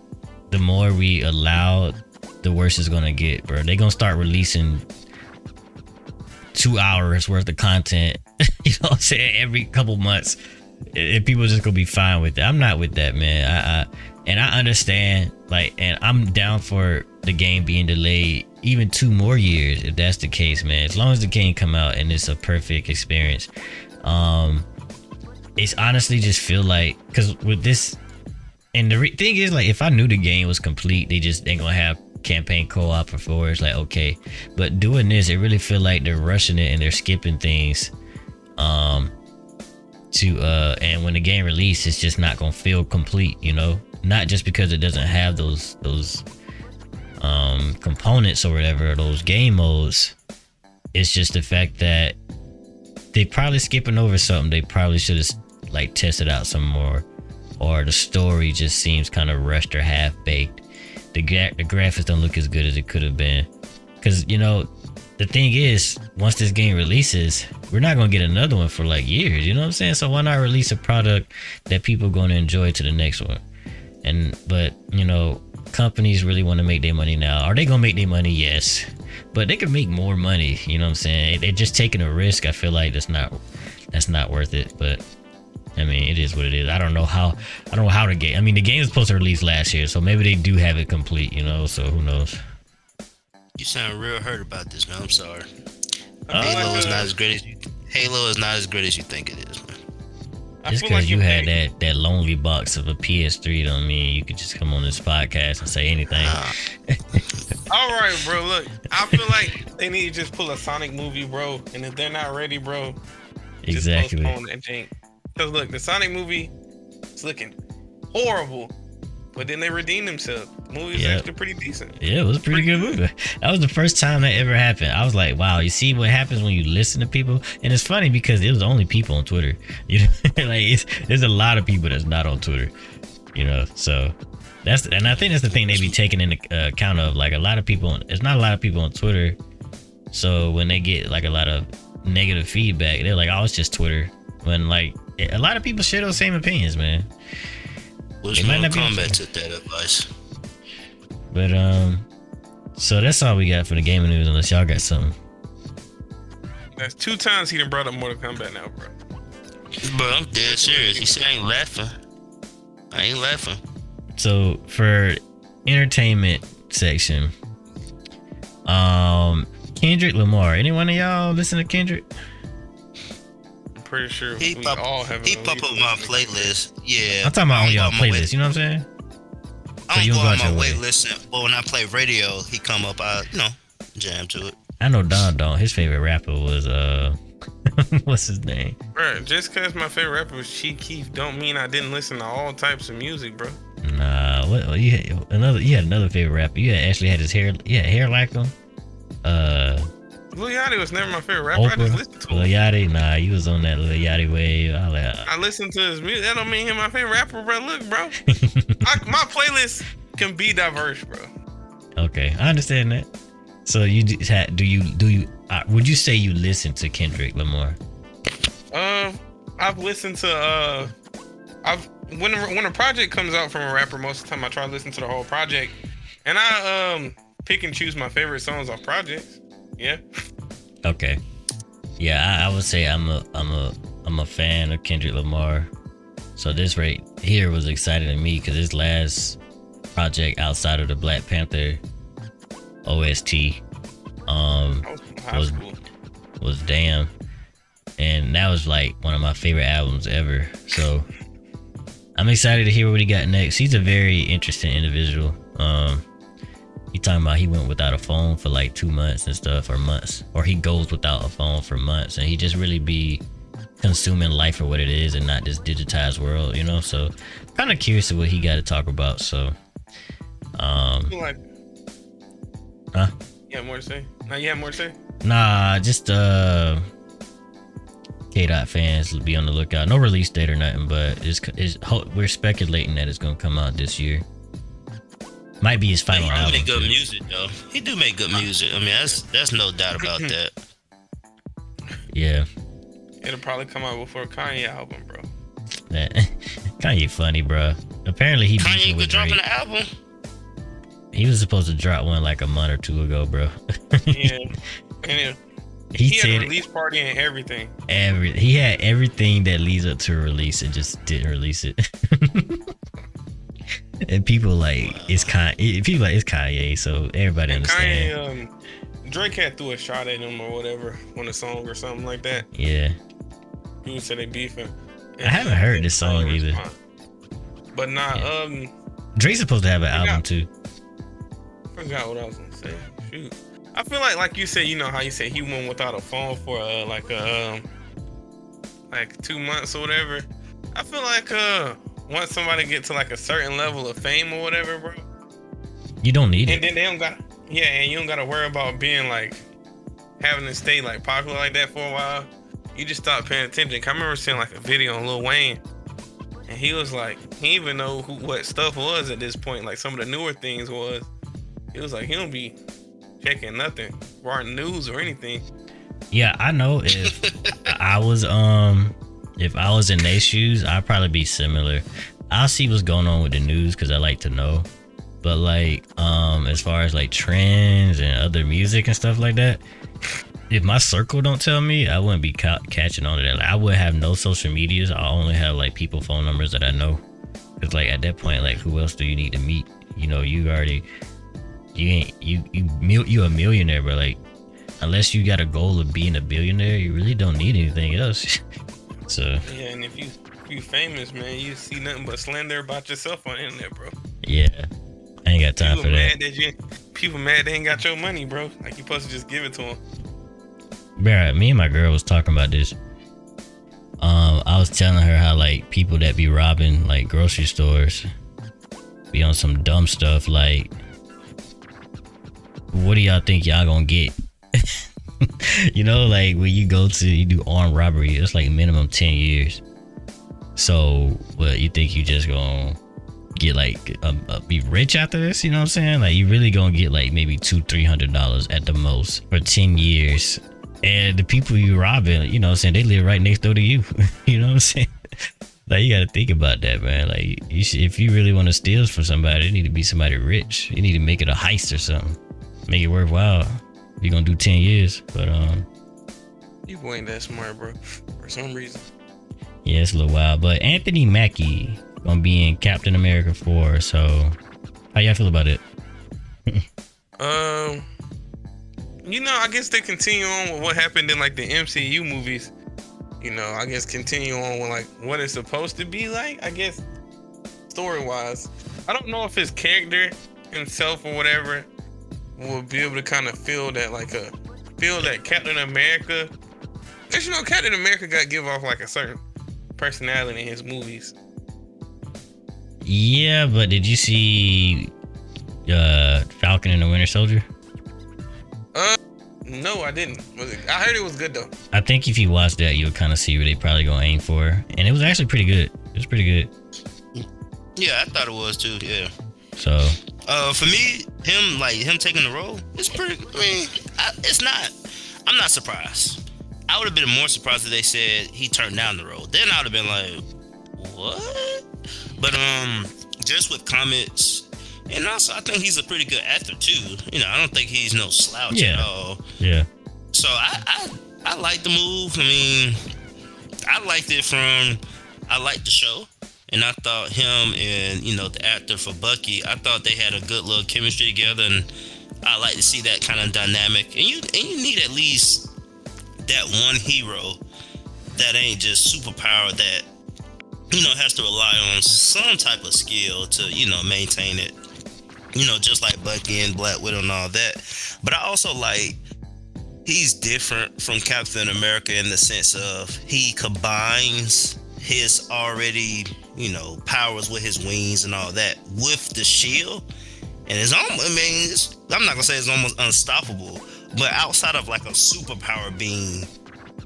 the more we allow the worse it's gonna get, bro. They gonna start releasing two hours worth of content, you know what I'm saying, every couple months. And people just gonna be fine with that. I'm not with that, man. I, I and I understand, like, and I'm down for the game being delayed even two more years if that's the case, man. As long as the game come out and it's a perfect experience. Um it's honestly just feel like because with this and the re- thing is, like, if I knew the game was complete, they just ain't gonna have campaign co-op or before. It's like okay, but doing this, it really feel like they're rushing it and they're skipping things. Um, to uh, and when the game release, it's just not gonna feel complete. You know, not just because it doesn't have those those um components or whatever, those game modes. It's just the fact that they probably skipping over something they probably should have like tested out some more or the story just seems kind of rushed or half baked. The gra- the graphics don't look as good as it could have been. Cause you know, the thing is, once this game releases, we're not gonna get another one for like years. You know what I'm saying? So why not release a product that people are gonna enjoy to the next one? And but you know, companies really want to make their money now. Are they gonna make their money? Yes, but they can make more money. You know what I'm saying? They're just taking a risk. I feel like that's not that's not worth it. But I mean, it is what it is. I don't know how. I don't know how to get. I mean, the game was supposed to release last year, so maybe they do have it complete. You know, so who knows? You sound real hurt about this, man. I'm sorry. I feel Halo is uh, not as great as you. Halo is not as great as you think it is, man. Just because like you had that that lonely box of a PS3 don't mean you could just come on this podcast and say anything. All right, bro. Look, I feel like they need to just pull a Sonic movie, bro. And if they're not ready, bro, just exactly. postpone that thing. Because look, the Sonic movie is looking horrible, but then they redeemed themselves. The movie is Yep. actually pretty decent. Yeah, it was a pretty good movie. That was the first time that ever happened. I was like, wow, you see what happens when you listen to people? And it's funny because it was only people on Twitter. You know, like it's, there's a lot of people that's not on Twitter. You know, so that's and I think that's the thing they be taking into uh, account of like a lot of people. It's not a lot of people on Twitter. So when they get like a lot of negative feedback, they're like, oh, it's just Twitter. When like a lot of people share those same opinions, man. Wish It might Mortal not be- Kombat took that advice. But um, so that's all we got for the gaming news. Unless y'all got something. That's two times he done brought up Mortal Kombat now, bro. But I'm dead serious. He say I ain't laughing. I ain't laughing. So for entertainment section, um, Kendrick Lamar. Anyone of y'all listen to Kendrick? I'm pretty sure He we pop, all have. he pop least up my playlist. Yeah. I'm talking about on I y'all don't on my playlist. You know what I'm saying? I So don't you go don't go on out my your wait way. list, but when I play radio, he come up. I you know jam to it. I know Dom Dom. His favorite rapper was uh, what's his name? Bro, just because my favorite rapper was Chief Keef don't mean I didn't listen to all types of music, bro. Nah, what oh, you had another? You had another favorite rapper. You had actually had his hair. Yeah, hair like him. Uh, Lil Yachty was never my favorite rapper. I just listened Oprah, to Lil him. Yachty. Nah, you was on that Lil Yachty wave. I like, I listened to his music. That don't mean he my favorite rapper, bro. Look, bro. I, my playlist can be diverse, bro. Okay, I understand that. So you do, you do you uh, would you say you listen to Kendrick Lamar? Um, I've listened to uh, I've when a, when a project comes out from a rapper, most of the time I try to listen to the whole project, and I um pick and choose my favorite songs off projects. Yeah, Okay, yeah, I, I would say I'm a I'm a I'm a fan of Kendrick Lamar. So this right here was exciting to me because his last project outside of the Black Panther OST um was in Was- was damn. And that was like one of my favorite albums ever. So i'm excited to hear what he got next. He's a very interesting individual. Um he talking about he went without a phone for like two months and stuff, or months, or he goes without a phone for months, and he just really be consuming life for what it is and not this digitized world, you know. So, kind of curious of what he got to talk about. So, um, like Huh? You have more to say? Now you have more to say? Nah, just uh K dot fans be on the lookout. No release date or nothing, but it's, it's we're speculating that it's gonna come out this year. Might be his He final do album. make good too. music though. He do make good music. I mean, that's that's no doubt about that. Yeah, It'll probably come out before Kanye album, bro. that Kanye funny, bro. Apparently he Kanye beefing could with drop an album. He was supposed to drop one like a month or two ago, bro. Yeah. and it, he, he had a said release party and everything. every he had everything that leads up to a release and just didn't release it. And people like it's Kanye. People like it's Kanye, so everybody And understand. Kanye, um, Drake had threw a shot at him or whatever on a song or something like that. Yeah. People said they beefing. I haven't heard this song either. But nah, Yeah. um, Drake's supposed to have an Yeah. album too. forgot what I was gonna say. Shoot. I feel like, like you said, you know how you said he went without a phone for uh, like a, um, like two months or whatever. I feel like uh, once somebody get to like a certain level of fame or whatever, bro, You don't need and it. And then they don't got yeah, and you don't gotta worry about being like having to stay like popular like that for a while. You just stop paying attention. I remember seeing like a video on Lil Wayne, and he was like, he even know who what stuff was at this point. Like some of the newer things was. He was like, he don't be checking nothing, or news or anything. Yeah, I know if I was um if I was in their shoes, I'd probably be similar. I'll see what's going on with the news because I like to know. But like um as far as like trends and other music and stuff like that, if my circle don't tell me, I wouldn't be ca- catching on to that. Like, I would have no social medias. I only have like people phone numbers that I know. Cause like at that point, like who else do you need to meet? You know, you already you ain't you you you a millionaire, but like unless you got a goal of being a billionaire, you really don't need anything else. so Yeah, and if you if you famous, man, you see nothing but slander about yourself on the internet, bro. yeah, I ain't got time People for mad that. that you people mad they ain't got your money, bro. Like you supposed to just give it to them. Bruh, me and my girl was talking about this. Um, I was telling her how like people that be robbing like grocery stores be on some dumb stuff like what do y'all think y'all gonna get? you know, like when you go to you do armed robbery, it's like minimum ten years. So, what you think you just gonna get like um, uh, be rich after this? You know what I'm saying? Like you really gonna get like maybe two, three hundred dollars at the most for ten years. And the people you robbing, you know what I'm saying, they live right next door to you. you know what I'm saying? Like you gotta think about that, man. Like you should, if you really want to steal from somebody, it need to be somebody rich. You need to make it a heist or something. Make it worthwhile. You're gonna do ten years, but um, People ain't that smart, bro. For some reason. yeah, it's a little wild. But Anthony Mackie gonna be in Captain America 4. So how y'all feel about it? Um, you know, I guess they continue on with what happened in like the MCU movies. You know, I guess continue on with like what it's supposed to be like. I guess story wise, I don't know if his character himself or whatever will be able to kind of feel that like a feel that Captain America. Cause you know, Captain America got give off like a certain personality in his movies. Yeah, but did you see uh Falcon and the Winter Soldier? Uh, no, I didn't. Was it, I heard it was good though. I think if you watch that, you'll kind of see where they probably gonna aim for, and it was actually pretty good. It was pretty good. Yeah, I thought it was too. Yeah. So Uh, for me, him like him taking the role, it's pretty. I mean, I, it's not. I'm not surprised. I would have been more surprised if they said he turned down the role. Then I would have been like, what? But um, just with comments, and also I think he's a pretty good actor too. You know, I don't think he's no slouch Yeah. at all. yeah, So I I, I like the move. I mean, I liked it from I liked the show. And I thought him and you know the actor for Bucky, I thought they had a good little chemistry together, and I like to see that kind of dynamic. And you and you need at least that one hero that ain't just superpower that you know has to rely on some type of skill to you know maintain it. you know, just like Bucky and Black Widow and all that. But I also like he's different from Captain America in the sense of he combines his already, you know, powers with his wings and all that with the shield. And it's almost, I mean, it's, I'm not gonna say it's almost unstoppable, but outside of like a superpower being,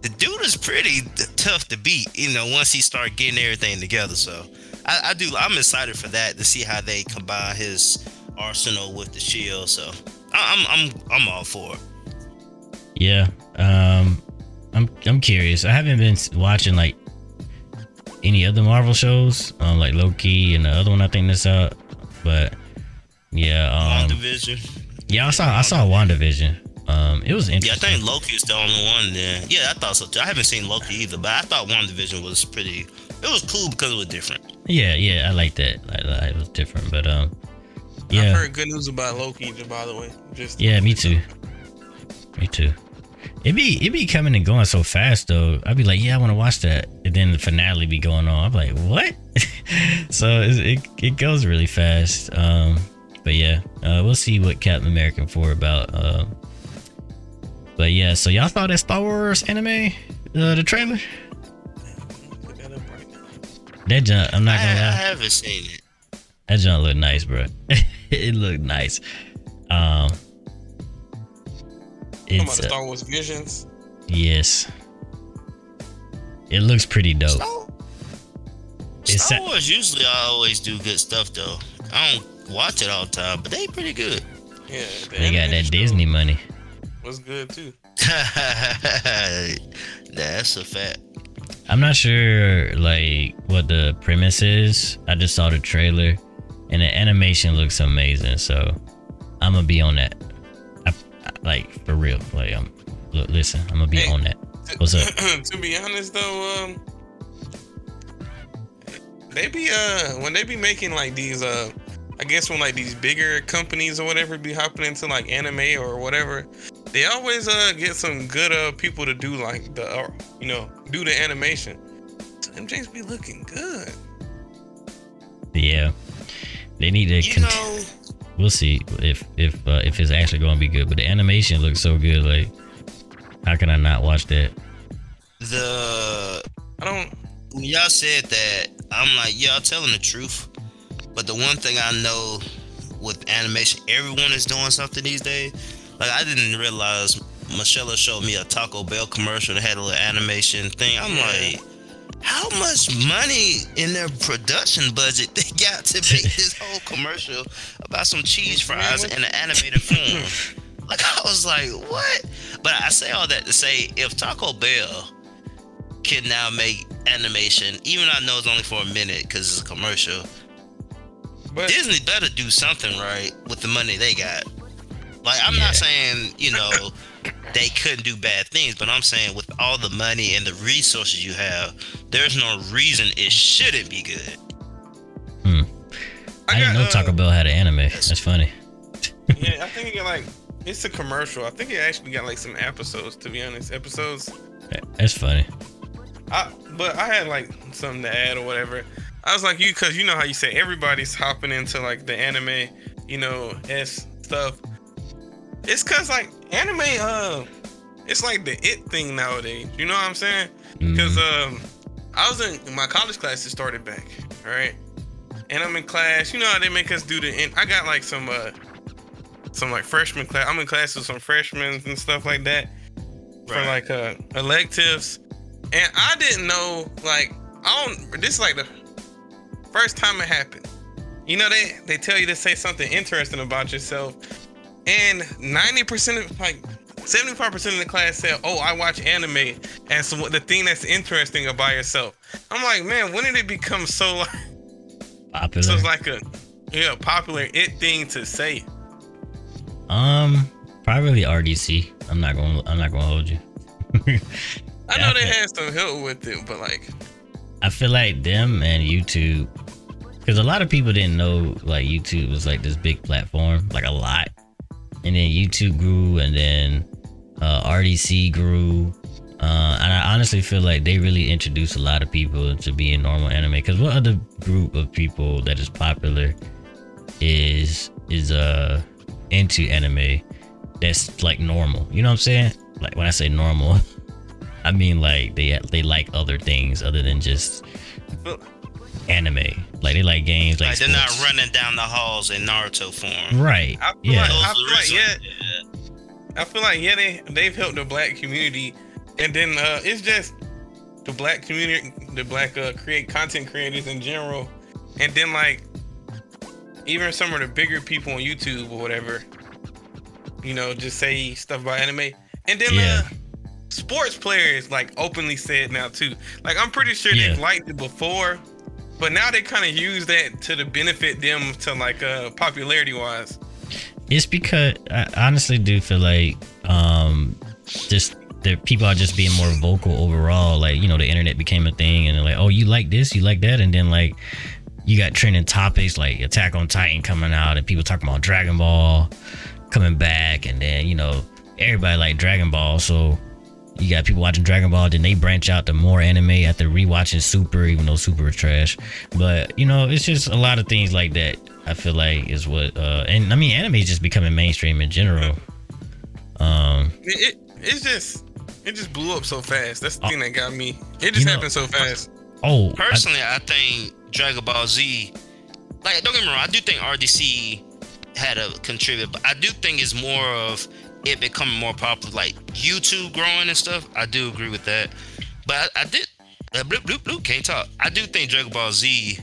the dude is pretty tough to beat. You know, once he start getting everything together. So I, I do. I'm excited for that to see how they combine his arsenal with the shield. So I, I'm I'm I'm all for it. Yeah. Um I'm I'm curious. I haven't been watching like any other Marvel shows, um, like Loki and the other one I think that's out. But yeah, um Division. Yeah, I saw I saw WandaVision. Um it was interesting. Yeah, I think Loki is the only one there. Yeah, I thought so too. I haven't seen Loki either, but I thought WandaVision was pretty. It was cool because it was different. Yeah, yeah, I like that. Like, like, it was different, but um yeah. I've heard good news about Loki. By the way, just Yeah, me too. Me too. It be it be coming and going so fast though. I'd be like, yeah, I want to watch that, and then the finale be going on. I'm like, what? so it, it it goes really fast. Um, but yeah, uh, we'll see what Captain America four about. Uh, but yeah, so y'all saw that Star Wars anime, uh, the trailer? That up right now. That junk, I'm not gonna lie, I haven't seen it. that junk looked nice, bro. it looked nice. Um, it's the uh, Star Wars Visions. yes. It looks pretty dope. Star, It's Star sa- Wars usually I always do good stuff though. I don't watch it all the time, but they pretty good. Yeah, the They got that Disney money. Was good too. That's a fact. I'm not sure like what the premise is. I just saw the trailer and the animation looks amazing. So I'm gonna be on that. Like for real. Like I'm look, listen, I'm gonna be Hey. on that. What's up? to be honest though, um, they be uh when they be making like these uh I guess when like these bigger companies or whatever be hopping into like anime or whatever, they always uh get some good uh people to do like the uh, you know do the animation. So MJ's be looking good. Yeah. They need to You know, we'll see if if uh, if it's actually gonna be good. But the animation looks so good, like how can I not watch that? the I don't. when y'all said that, I'm like, y'all telling the truth. But the one thing I know with animation, everyone is doing something these days. Like I didn't realize Michelle showed me a Taco Bell commercial that had a little animation thing. I'm like, how much money in their production budget they got to make this whole commercial about some cheese fries in an animated film? Like I was like, what? But I say all that to say, if Taco Bell can now make animation, even though I know it's only for a minute because it's a commercial. But Disney better do something right with the money they got. Like I'm Yeah. not saying you know they couldn't do bad things, but I'm saying with all the money and the resources you have, there's no reason it shouldn't be good. I, didn't know uh, Taco Bell had an anime. That's funny. yeah, I think it got like it's a commercial. I think it actually got like some episodes. To be honest, episodes. That's funny. I but I had like something to add or whatever. I was like you because you know how you say everybody's hopping into like the anime, you know, s stuff. It's cause like anime, uh, it's like the it thing nowadays. You know what I'm saying? Because Mhm. um, I was in my college classes started back, all right, and I'm in class. You know how they make us do the. And I got like some uh, some like freshman class. I'm in class with some freshmen and stuff like that for like uh electives, and I didn't know like I don't. This is like the first time it happened. You know they they tell you to say something interesting about yourself, and ninety percent of like. 75% of the class said, "Oh, I watch anime as what the thing that's interesting about yourself." I'm like, man, when did it become so like Popular. so it's like a yeah popular it thing to say? Um, probably RDC. I'm not going. to I'm not going to hold you. I know they had some help with it, but like, I feel like them and YouTube, because a lot of people didn't know like YouTube was like this big platform, like a lot, and then YouTube grew, and then uh, RDC grew, uh, and I honestly feel like they really introduced a lot of people to being normal anime. Because what other group of people that is popular is is uh into anime that's like normal. You know what I'm saying? Like when I say normal, I mean like they they like other things other than just anime. Like they like games like, Like they're not running down the halls in Naruto form. Right. I feel Yeah. like- I feel the like, reasons- I feel like yeah, they they've helped the black community, and then uh, it's just the black community, the black uh, create content creators in general, and then like even some of the bigger people on YouTube or whatever, you know, just say stuff about anime, and then Yeah. uh, sports players like openly said now too. Like I'm pretty sure Yeah. they've liked it before, but now they kind of use that to the benefit them to like uh popularity wise. It's because I honestly do feel like um just the people are just being more vocal overall. Like, you know, the internet became a thing and like, oh, you like this, you like that, and then like you got trending topics like Attack on Titan coming out and people talking about Dragon Ball coming back, and then you know everybody like Dragon Ball, so you got people watching Dragon Ball, then they branch out to more anime after rewatching Super, even though Super was trash. But you know, it's just a lot of things like that. I feel like is what, uh, and I mean, anime is just becoming mainstream in general. Um, It, it it's just it just blew up so fast. That's the Oh. thing that got me. It just You know- happened so fast. oh, I- Personally, I, think Dragon Ball Z, like, don't get me wrong, I do think RDC had a contribute, but I do think it's more of it becoming more popular, like YouTube growing and stuff. I do agree with that, but I, I did. Uh, bloop, bloop, bloop, can't talk. I do think Dragon Ball Z,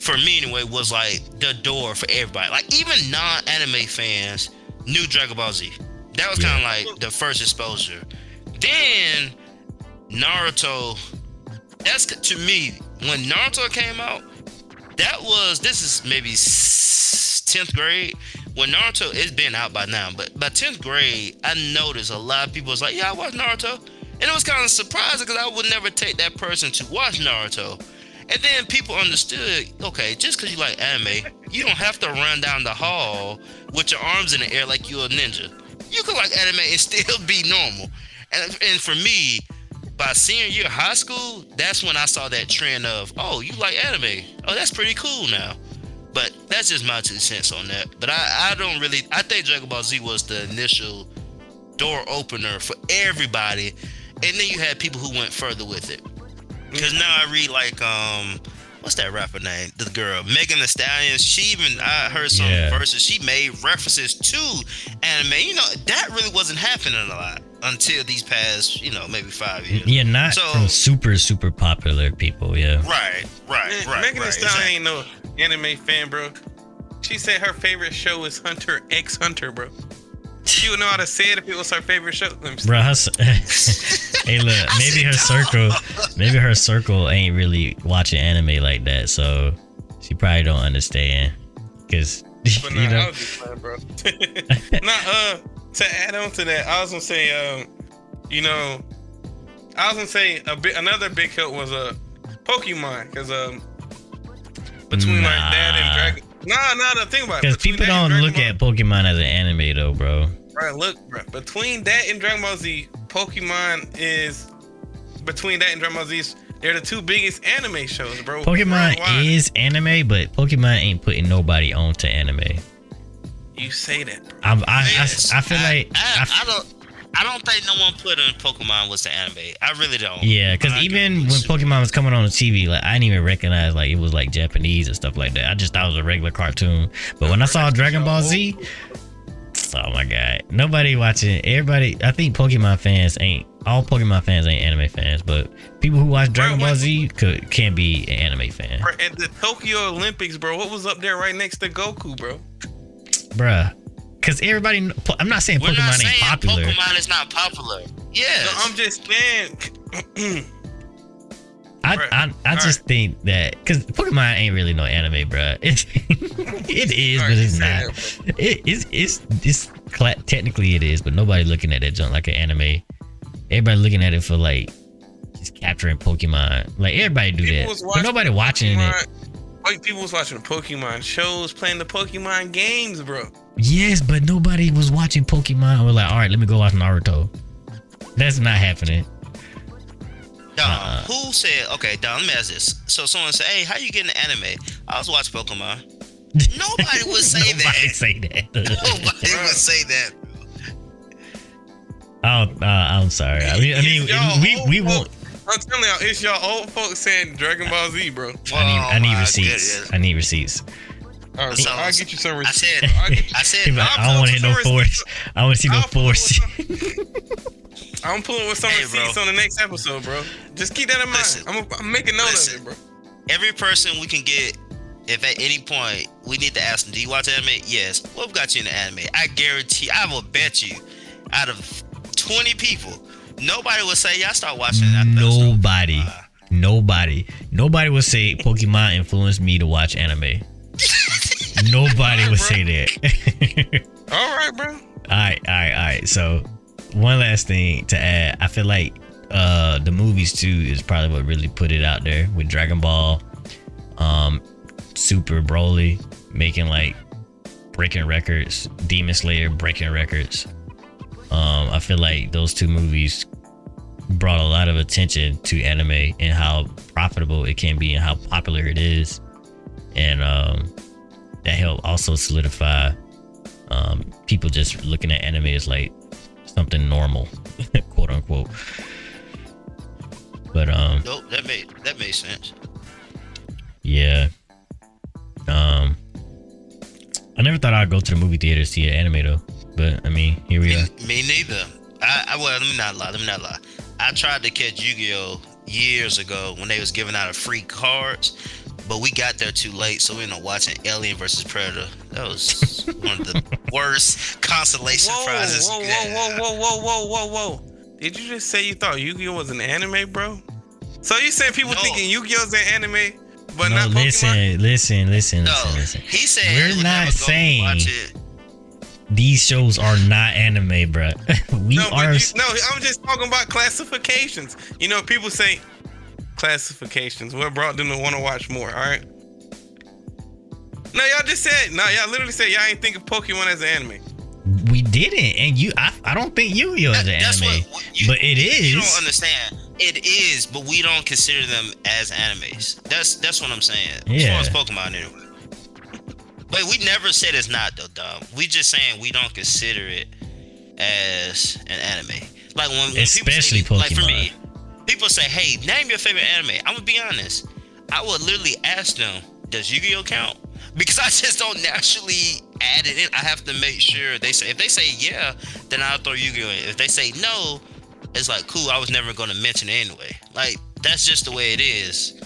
for me anyway, was like the door for everybody. Like even non-anime fans knew Dragon Ball Z. That was kind of like the first exposure. Then Naruto that's to me when Naruto came out. That was this is maybe tenth grade when Naruto. It's been out by now, but by tenth grade, I noticed a lot of people was like, "Yeah, I watched Naruto," and it was kind of surprising because I would never take that person to watch Naruto. And then people understood, okay, just because you like anime, you don't have to run down the hall with your arms in the air like you're a ninja. You could like anime and still be normal. And and for me, by senior year high school, that's when I saw that trend of, oh, you like anime. Oh, that's pretty cool now. But that's just my two cents on that. But I, I don't really I think Dragon Ball Z was the initial door opener for everybody. And then you had people who went further with it. Cause now I read like um what's that rapper name? The girl, Megan Thee Stallion. She even I heard some Yeah. verses. She made references to anime. You know, that really wasn't happening a lot until these past, you know, maybe five years. yeah, not So- from super super popular people. Yeah, Right, right, Man, right. Megan Thee right, Stallion exactly. ain't no anime fan, bro. She said her favorite show is Hunter X Hunter, bro. She would know how to say it if it was her favorite show. Let me see. bro. Her, hey, look, maybe her circle, maybe her circle ain't really watching anime like that, so she probably don't understand. Cause But nah, you I know, was just playing, bro. nah, uh, to add on to that, I was gonna say, um, you know, I was gonna say a bit another big help was uh Pokemon, because um, between like that and Nah. Dragon. Nah, nah, the thing about it. because people don't look Dragon at Pokemon as an anime though, bro. Right. Look, bro. Between that and Dragon Ball Z, Pokemon is between that and Dragon Ball Z. They're the two biggest anime shows, bro. Pokemon worldwide. is anime, but Pokemon ain't putting nobody on to anime. You say that, bro. I'm, I, Yes. I, I feel like, I, I f- I don't I don't think no one put in Pokemon was the anime. I really don't. yeah, because even when Pokemon was coming on the TV, like I didn't even recognize like it was like Japanese and stuff like that. I just thought it was a regular cartoon. But when I saw Dragon Ball Z, oh my god, nobody watching. Everybody, I think Pokemon fans ain't all Pokemon fans ain't anime fans, but people who watch Dragon Bro, Ball Z could can be an anime fan, At the Tokyo Olympics, bro, what was up there right next to Goku, bro? bruh. Because everybody, I'm not saying We're Pokemon not ain't saying popular. Pokemon is not popular. Yeah, No, I'm just saying. I, Right. I, I All just think that because Pokemon ain't really no anime, bruh. It's, it is, All but it's not. that, It, it's it's it's cla- technically it is, but nobody looking at that junk like an anime. Everybody looking at it for like just capturing Pokemon. Like everybody do People that, but nobody watching it. Pokemon- Like people was watching the Pokemon shows, playing the Pokemon games, bro. Yes, but nobody was watching Pokemon. We're like, all right, let me go watch Naruto. That's not happening. Dom, Uh-uh. who said, okay, Dom, let me ask this. So someone said, hey, how you getting the anime? I was watching Pokemon. Nobody would say Nobody that. say that. Nobody would say that. oh, uh, I'm sorry. I mean, I mean, we we won't. I'm telling y'all, it's y'all old folks saying Dragon Ball Z, bro. I need, Oh I need receipts. goodness. I need receipts. All right, So- I'll get you some I receipts. said, I'll get I said, like, I'll I don't want to pull hit no some force. I want to see no I'll pull up force. I'm pulling with some Hey, bro. on the next episode, bro. Just keep that in mind. Listen. I'm, gonna- I'm making note Listen. of it, bro. every person we can get, if at any point we need to ask them, do you watch anime? Yes. What got you into anime? I guarantee, I will bet you, out of 20 people, nobody will say, yeah, I start watching it. after that. Nobody, Uh, nobody, nobody would say Pokemon influenced me to watch anime. Nobody would say that. All right, bro. All right, all right, all right. So, one last thing to add. I feel like uh the movies too is probably what really put it out there with Dragon Ball, um, Super Broly making like breaking records, Demon Slayer breaking records. Um, I feel like those two movies brought a lot of attention to anime and how profitable it can be and how popular it is, and um, that helped also solidify um, people just looking at anime as like something normal, quote unquote. But um, Nope, that made that made sense. yeah. Um, I never thought I'd go to the movie theater to see an anime though. But I mean, here we Me, are. me neither. I, I well, let me not lie. Let me not lie. I tried to catch Yu-Gi-Oh years ago when they was giving out a free cards, but we got there too late, so we ended up watching Alien versus Predator. That was one of the worst consolation Whoa, prizes. whoa, whoa, could whoa, whoa, whoa, whoa, whoa, whoa. Did you just say you thought Yu-Gi-Oh was an anime, bro? So you saying people No. thinking Yu-Gi-Oh's an anime, but no, not Pokemon? listen, listen, listen, No, listen, listen. he said We're not saying- watch it. These shows are not anime, bruh. we No, are. you, no, I'm just talking about classifications. You know, people say classifications. What brought them to want to watch more? All right. No, y'all just said. No, y'all literally said y'all ain't think of Pokemon as an anime. we didn't, and you. I, I don't think Yu-Gi-Oh is an anime, what- what you- but it is. You don't understand. It is, but we don't consider them as animes. That's that's what I'm saying. As Yeah. far as Pokemon, anyway. But we never said it's not though, dog. We just saying we don't consider it as an anime. Like when, when Especially people say, like for me, people say, "Hey, name your favorite anime." I'm gonna be honest. I would literally ask them, "Does Yu-Gi-Oh count?" Because I just don't naturally add it in. I have to make sure they say. If they say yeah, then I'll throw Yu-Gi-Oh in. If they say no, it's like cool. I was never gonna mention it anyway. Like that's just the way it is.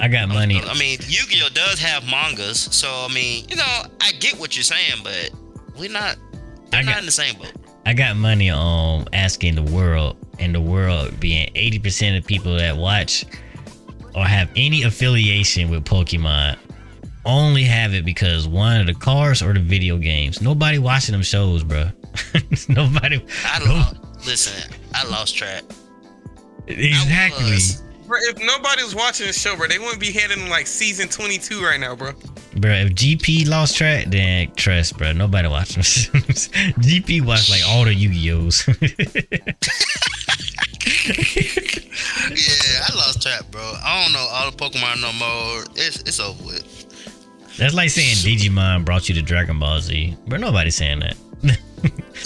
I got money. I mean, Yu-Gi-Oh does have mangas, so I mean, you know, I get what you're saying, but we're not. They're I not in the same boat. I got money on asking the world, and the world being 80% of people that watch or have any affiliation with Pokemon only have it because one of the cars or the video games. Nobody watching them shows, bro. Nobody. I no- lost. Listen, I lost track. Exactly. Bro, if nobody was watching the show, bro, they wouldn't be heading like season 22 right now, bro. Bro, if GP lost track, then trust, bro. Nobody watching them. GP watched like all the Yu-Gi-Ohs. Yeah, I lost track, bro. I don't know all the Pokemon no more. It's it's over with. That's like saying Digimon brought you to Dragon Ball Z. but nobody's saying that.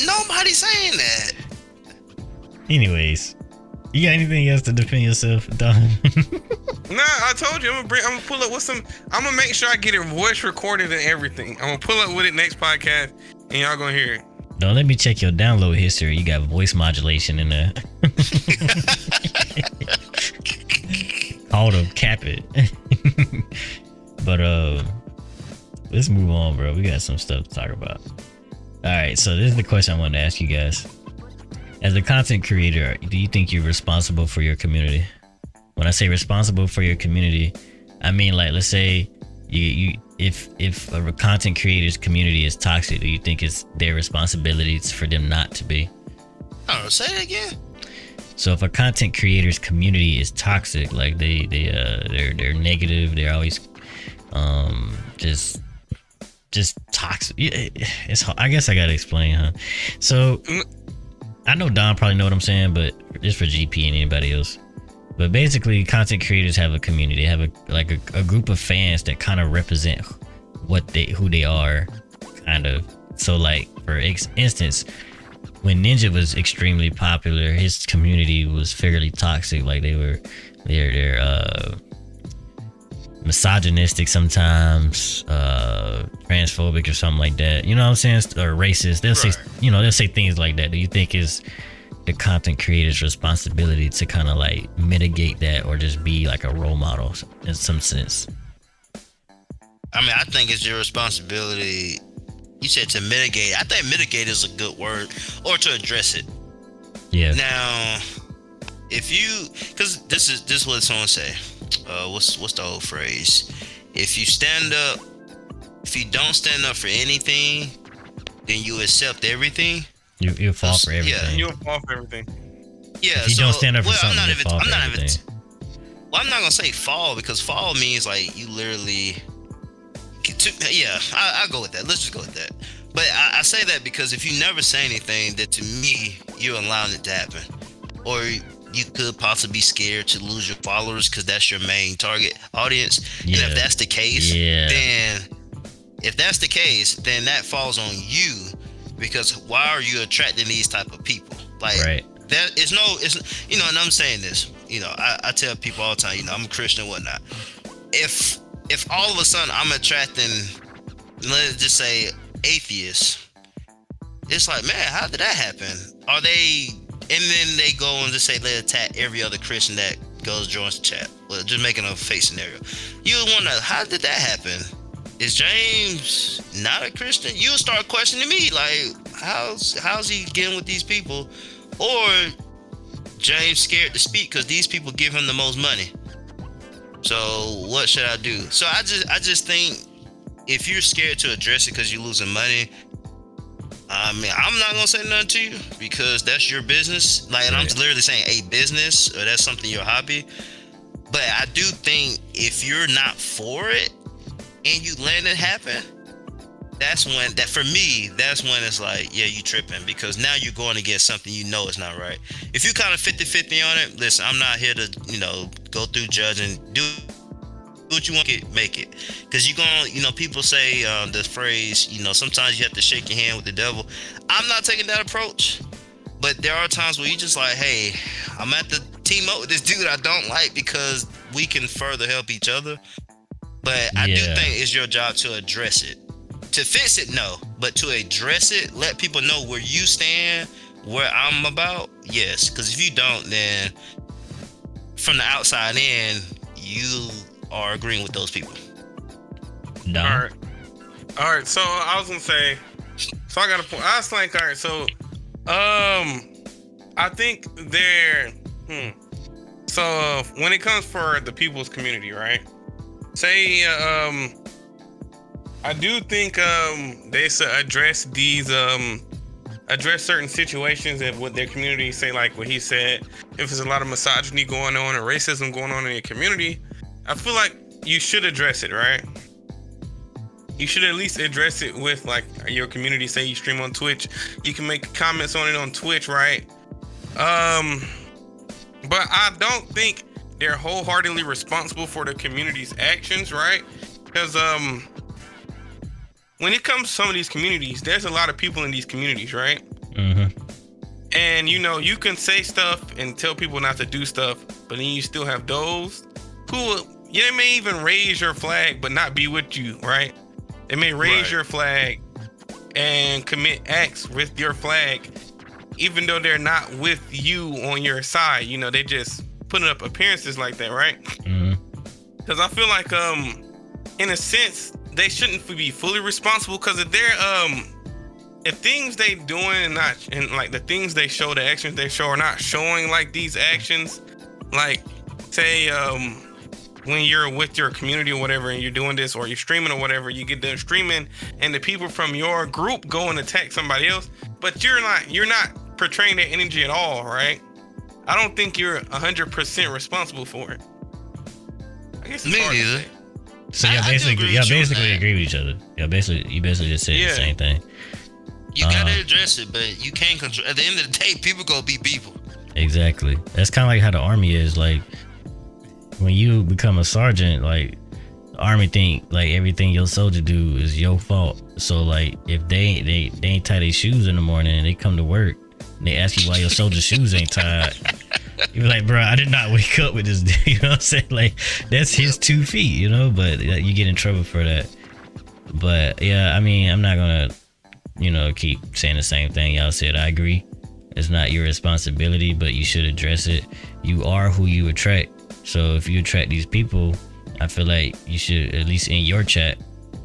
Nobody's saying that. Anyways, you got anything else to defend yourself, Dom? Nah, I told you I'm gonna bring. I'm gonna pull up with some. I'm gonna make sure I get it voice recorded and everything. I'm gonna pull up with it next podcast, and y'all gonna hear it. Don't let me check your download history. You got voice modulation in there. Auto cap it. but uh let's move on, bro. We got some stuff to talk about. All right, so this is the question I wanted to ask you guys. As a content creator, do you think you're responsible for your community? When I say responsible for your community, I mean like let's say you, you if if a content creator's community is toxic, do you think it's their responsibility for them not to be? I don't. Say it again. So if a content creator's community is toxic, like they they uh they're they're negative, they're always um just just toxic. Yeah, It's. I guess I gotta explain, huh? So I know Dom probably know what I'm saying, but just for GP and anybody else. But basically, content creators have a community. They have a like a, a group of fans that kind of represent what they who they are, kind of. So like for ex- instance, when Ninja was extremely popular, his community was fairly toxic. Like they were, they're they're uh, misogynistic sometimes, uh, transphobic or something like that. You know what I'm saying? Or racist. They'll say, you know, they'll say things like that. Do you think is the content creator's responsibility to kind of like mitigate that, or just be like a role model in some sense? I mean, I think it's your responsibility. You said to mitigate. I think mitigate is a good word, or to address it. Yeah. Now, if you, because this is this is what someone say. Uh, what's what's the old phrase? If you stand up, if you don't stand up for anything, then you accept everything. You you fall for everything Yeah, everything. You'll fall for everything. Yeah. If you so, don't stand up for well, something, I'm not even. I'm not even. everything. Well, I'm not gonna say fall because fall means like you literally. To, yeah, I, I go with that. Let's just go with that. But I, I say that because if you never say anything, that to me you're allowing it to happen, or you could possibly be scared to lose your followers because that's your main target audience. And if that's the case, Yeah. then if that's the case, then that falls on you because why are you attracting these type of people? Like Right. there is no it's you know and i'm saying this you know I, I tell people all the time you know i'm a christian and whatnot if if all of a sudden i'm attracting let's just say atheists it's like man how did that happen are they and then they go and just say they attack every other christian that goes joins the chat. Well just making a fake scenario. You wonder how did that happen? Is james not a christian? You'll start questioning me like how's how's he getting with these people? Or James scared to speak because these people give him the most money. So what should I do? So I just I just think if you're scared to address it because you're losing money, I mean I'm not gonna say nothing to you because that's your business. Like I'm literally saying a business or that's something your hobby. But I do think if you're not for it and you let it happen, that's when that for me that's when it's like yeah you tripping because now you're going to get something you know is not right if you kind of 50-50 on it listen i'm not here to you know go through judging do what you want to make it. Because you're gonna you know people say um, the phrase you know sometimes you have to shake your hand with the devil. I'm not taking that approach but there are times where you just like hey i'm at the team up with this dude i don't like because we can further help each other. But i do think it's your job to address it. To fix it no but to address it let people know where you stand where i'm about yes. Because if you don't then from the outside in you are agreeing with those people No. All right. All right. So I was gonna say. So I got a point. I was like, all right. So, um, I think they're. Hmm. So uh, when it comes for the people's community, right? Say, um, I do think um they should address these um address certain situations and what their community say like what he said if there's a lot of misogyny going on or racism going on in your community i feel like you should address it right? You should at least address it with like your community. Say you stream on twitch. You can make comments on it on twitch right? Um but i don't think they're wholeheartedly responsible for the community's actions right? Because um when it comes to some of these communities there's a lot of people in these communities right? Hmm and you know you can say stuff and tell people not to do stuff but then you still have those who yeah, they may even raise your flag but not be with you right? They may raise Right. your flag and commit acts with your flag even though they're not with you on your side. You know they just putting up appearances like that right? Because I feel like um in a sense they shouldn't be fully responsible because if they're um if things they doing and not and like the things they show the actions they show are not showing like these actions like say um when you're with your community or whatever and you're doing this or you're streaming or whatever you get done streaming and the people from your group go and attack somebody else but you're not you're not portraying that energy at all right i don't think you're 100% responsible for it I guess it's Me hard to neither. say. So I- y'all I basically agree y'all with basically that. agree with each other. Y'all basically you basically just said Yeah. the same thing. You gotta Uh-huh. address it, but you can't control. At the end of the day, people gonna be people. Exactly. That's kind of like how the army is. Like when you become a sergeant, like the army think like everything your soldier do is your fault. So like if they they they ain't tie their shoes in the morning and they come to work, and they ask you why your soldier shoes ain't tied. You're like, bro, I did not wake up with this. You know what I'm saying? Like that's his two feet, you know. But uh, you get in trouble for that. But yeah, I mean, I'm not gonna, you know, keep saying the same thing y'all said. I agree. It's not your responsibility, but you should address it. You are who you attract. So if you attract these people, I feel like you should at least in your chat,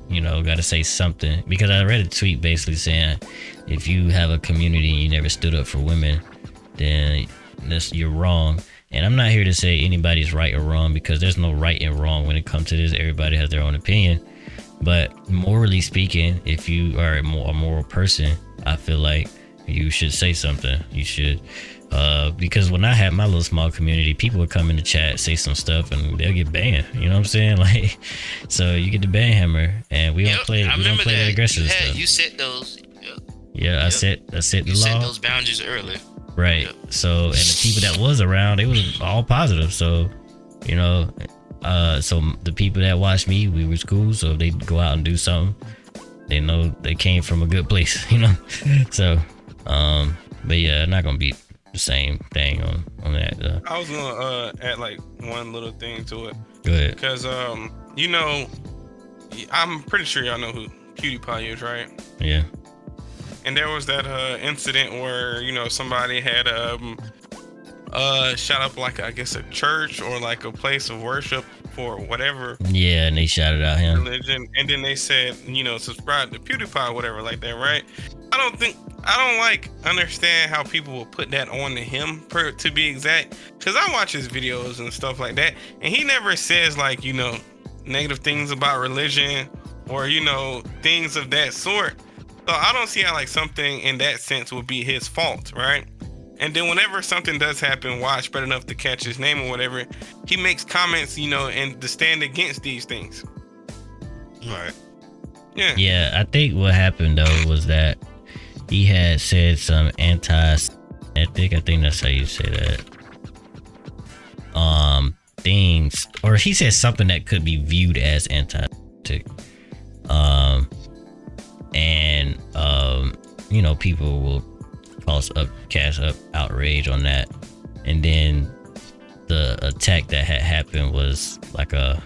you know, got to say something. Because I read a tweet basically saying, if you have a community and you never stood up for women, then you're wrong. And I'm not here to say anybody's right or wrong because there's no right and wrong when it comes to this. Everybody has their own opinion. But morally speaking, if you are a, more, a moral person, I feel like you should say something. You should, uh, because when I had my little small community, people would come in the chat, say some stuff, and they'll get banned. You know what I'm saying? Like, so you get the ban hammer, and we Yep, don't play. I We don't play that. that aggressive you, had, stuff. you set those. Yep. yeah, I yep. set I set the You set law. those boundaries early. Right. So, and the people that was around, they was all positive. So, you know, uh, so the people that watched me, we was cool. So if they go out and do something, they know they came from a good place, you know. so, um, but yeah, not gonna be the same thing on on that. Uh, I was gonna uh, add like one little thing to it go ahead. because um, you know, I'm pretty sure y'all know who PewDiePie is, right? Yeah. And there was that uh, incident where you know somebody had um uh shot up like I guess a church or like a place of worship for whatever Yeah, and they shouted out him. religion, and then they said you know subscribe to PewDiePie whatever like that, right? I don't think I don't like understand how people will put that on to him per to be exact because I watch his videos and stuff like that, and he never says like you know negative things about religion or you know things of that sort. So I don't see how like something in that sense would be his fault, right? And then whenever something does happen, why I spread enough to catch his name or whatever, he makes comments, you know, and to stand against these things. Right. Yeah. Yeah, I think what happened though was that he had said some anti-Semitic. I think that's how you say that. Um, things, or he said something that could be viewed as anti-Semitic. Um, and um, you know, people will cause up, cast up outrage on that, and then the attack that had happened was like a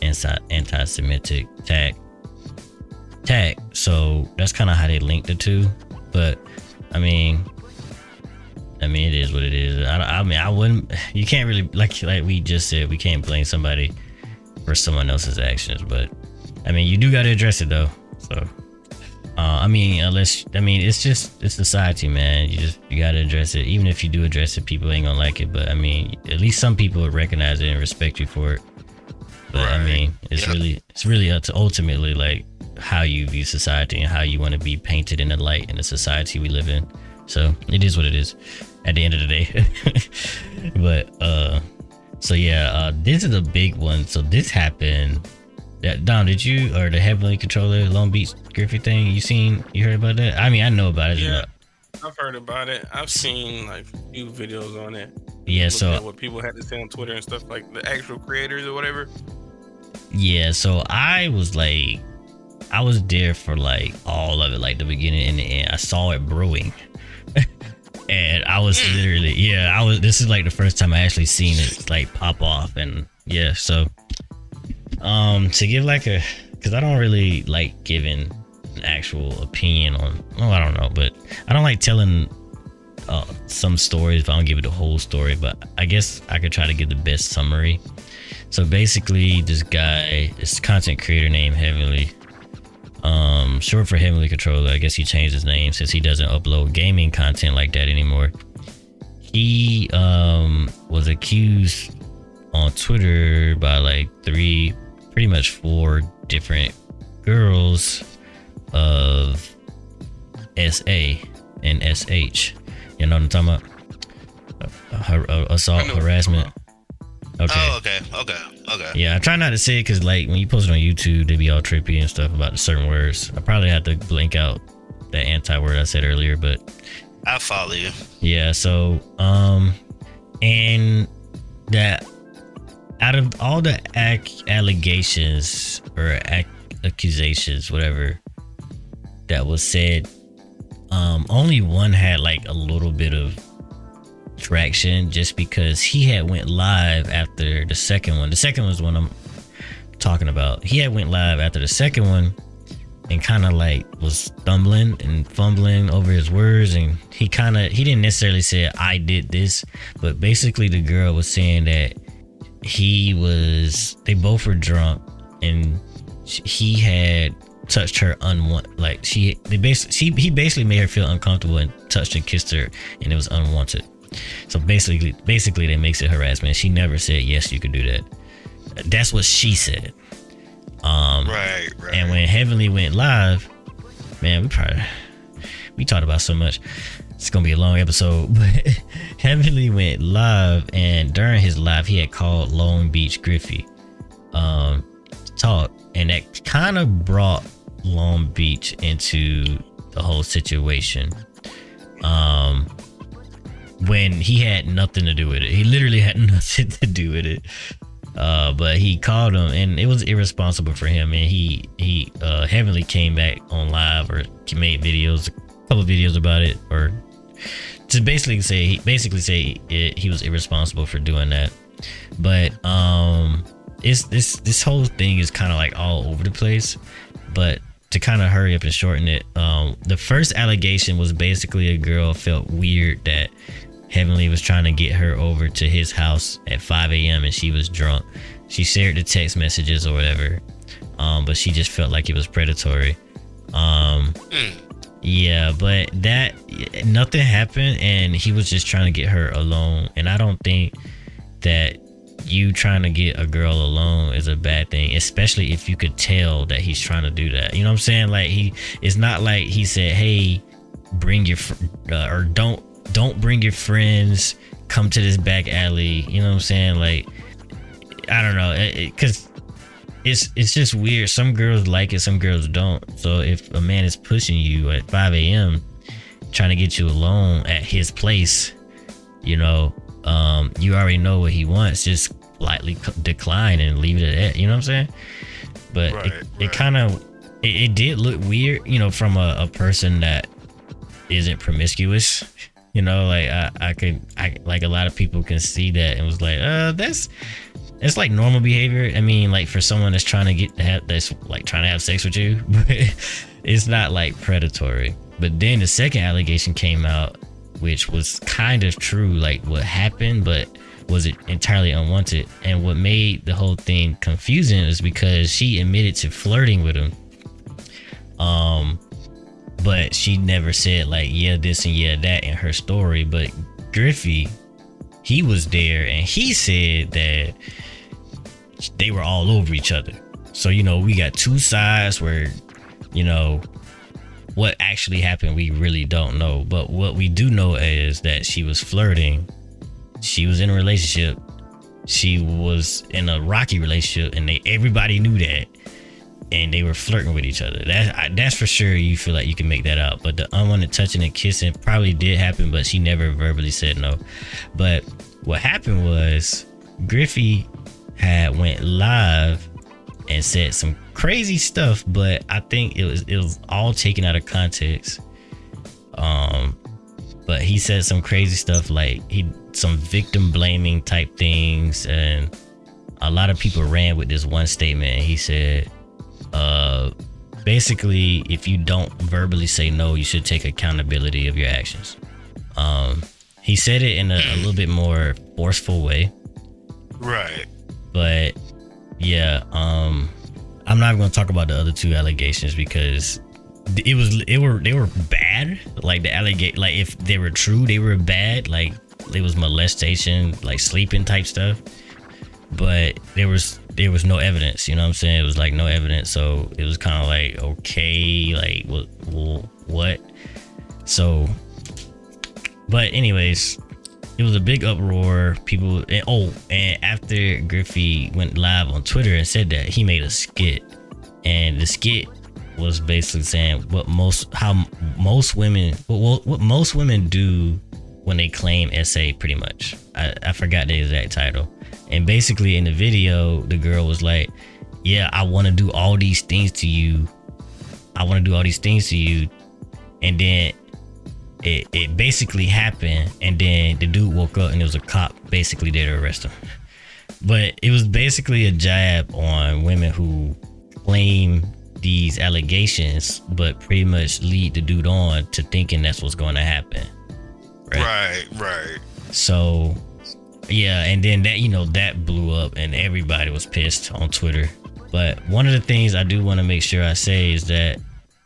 anti anti-Semitic attack tag. So that's kind of how they linked the two. But I mean, I mean, it is what it is. I, I mean, I wouldn't. You can't really like like we just said. We can't blame somebody for someone else's actions. But I mean, you do got to address it though. So. Uh, I mean, unless I mean, it's just it's society, man. You just you gotta address it. Even if you do address it, people ain't gonna like it. But I mean, at least some people would recognize it and respect you for it. But I mean, it's Yeah. really it's really up to ultimately like how you view society and how you want to be painted in the light in the society we live in. So it is what it is at the end of the day. but uh so yeah, uh this is a big one. So this happened that Dom, did you or the Heavenly Controller Long Beach Griffy thing? You seen you heard about that? I mean I know about it. Yeah. I've heard about it. I've seen like a few videos on it. Yeah, so at what people had to say on Twitter and stuff like the actual creators or whatever. Yeah, so I was like, I was there for like all of it, like the beginning and the end. I saw it brewing, and I was mm. literally, yeah, I was. This is like the first time I actually seen it like pop off, and yeah, so um, to give like a, because I don't really like giving an actual opinion on. Oh, I don't know, but I don't like telling uh, some stories if I don't give it the whole story. But I guess I could try to give the best summary. So basically, this guy, this content creator named Heavenly, um, short for Heavenly Controller. I guess he changed his name since he doesn't upload gaming content like that anymore. He um was accused on Twitter by like three, pretty much four different girls of SA and SH. You know what I'm talking about? Uh, har- uh, assault, I know what you're harassment. Okay. Oh, okay, okay, okay. Yeah, I try not to say it because, like, when you post it on YouTube, they be all trippy and stuff about certain words. I probably have to blink out that anti word I said earlier, but I follow you. yeah. So, um, and that out of all the ac- allegations or ac- accusations, whatever that was said, um, only one had like a little bit of traction, just because he had went live after the second one. The second was one I'm talking about. He had went live after the second one and kind of like was stumbling and fumbling over his words and he kind of he didn't necessarily say i did this but basically the girl was saying that he was they both were drunk and he had touched her unwanted like she they basically she, he basically made her feel uncomfortable and touched and kissed her and it was unwanted so basically basically that makes it harassment she never said yes you could do that that's what she said um Right, right. and when Heavenly went live, man, we probably we talked about so much. It's gonna be a long episode, but Heavenly went live, and during his live, he had called Long Beach Griffy um, to talk, and that kind of brought Long Beach into the whole situation. Um, when he had nothing to do with it, he literally had nothing to do with it uh but he called him and it was irresponsible for him and he he uh heavily came back on live or made videos a couple videos about it or to basically say he basically say it, he was irresponsible for doing that but um it's this this whole thing is kind of like all over the place but to kind of hurry up and shorten it um the first allegation was basically a girl felt weird that Heavenly was trying to get her over to his house at 5 a.m. and she was drunk. She shared the text messages or whatever, um, but she just felt like it was predatory. Um, yeah, but that nothing happened, and he was just trying to get her alone. And I don't think that you trying to get a girl alone is a bad thing, especially if you could tell that he's trying to do that. You know what I'm saying? Like he, it's not like he said, "Hey, bring your uh, or don't don't bring your friends come to this back alley you know what i'm saying like i don't know because it's it's just weird. Some girls like it some girls don't. So if a man is pushing you at 5 a.m trying to get you alone at his place you know um you already know what he wants. Just lightly c- decline and leave it at that. You know what i'm saying? But Right, it, it kind of it, it did look weird you know from a, a person that isn't promiscuous. You know like i i could i like a lot of people can see that and was like uh that's it's like normal behavior. I mean like for someone that's trying to get have that's like trying to have sex with you but it's not like predatory. But then the second allegation came out which was kind of true like what happened but was it entirely unwanted? And what made the whole thing confusing is because she admitted to flirting with him. Um but she never said like yeah this and yeah that in her story. But griffy he was there and he said that they were all over each other so you know we got two sides where you know what actually happened we really don't know but what we do know is that she was flirting she was in a relationship she was in a rocky relationship and they everybody knew that and they were flirting with each other. That that's for sure. You feel like you can make that out. But the unwanted touching and kissing probably did happen, but she never verbally said no. But what happened was Griffy had went live and said some crazy stuff, but I think it was it was all taken out of context. Um, but he said some crazy stuff like he some victim blaming type things, and a lot of people ran with this one statement. He said uh basically if you don't verbally say no you should take accountability of your actions um he said it in a, a little bit more forceful way Right. But yeah um i'm not going to talk about the other two allegations because it was it were they were bad. Like the allegate like if they were true they were bad. Like it was molestation like sleeping type stuff. But there was there was no evidence you know what i'm saying? It was like no evidence. So it was kind of like okay like what what? So but anyways it was a big uproar people and oh and after griffy went live on twitter and said that he made a skit and the skit was basically saying what most how most women what, what most women do when they claim SA pretty much. I, I forgot the exact title. And basically in the video, the girl was like, Yeah, I want to do all these things to you. I want to do all these things to you. And then it, it basically happened. And then the dude woke up and it was a cop basically there to arrest him. But it was basically a jab on women who claim these allegations, but pretty much lead the dude on to thinking that's what's going to happen. Right, right. So, yeah, and then that, you know, that blew up and everybody was pissed on Twitter. But one of the things I do want to make sure I say is that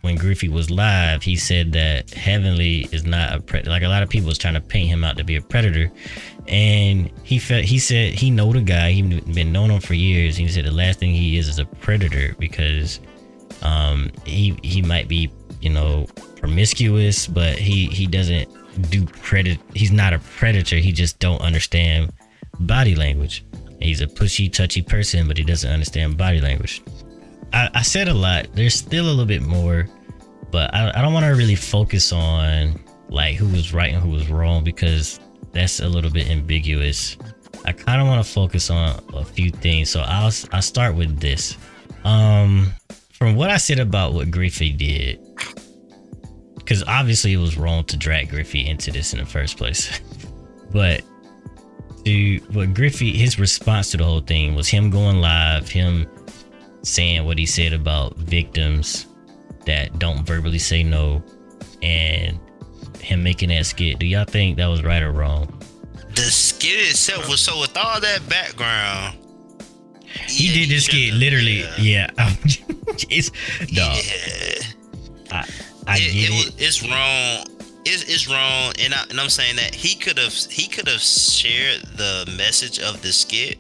when Griffy was live, he said that Heavenly is not a predator. Like a lot of people was trying to paint him out to be a predator, and he felt he said he know the guy. He been known him for years. He said the last thing he is is a predator because um, he he might be you know promiscuous, but he he doesn't do predator. He's not a predator. He just don't understand body language. He's a pushy, touchy person, but he doesn't understand body language. I, I said a lot. There's still a little bit more, but I, I don't want to really focus on like who was right and who was wrong because that's a little bit ambiguous. I kind of want to focus on a few things. So I'll I'll start with this. Um, from what I said about what Griffy did, because obviously it was wrong to drag Griffy into this in the first place, but to what Griffy his response to the whole thing was him going live, him saying what he said about victims that don't verbally say no, and him making that skit. Do y'all think that was right or wrong? The skit itself was so with all that background. He yeah, did this skit literally. Yeah. Yeah, it's dog. Yeah. I, I it, get it it. was, it's wrong. It's, it's wrong, and, I, and I'm saying that he could have he could have shared the message of the skit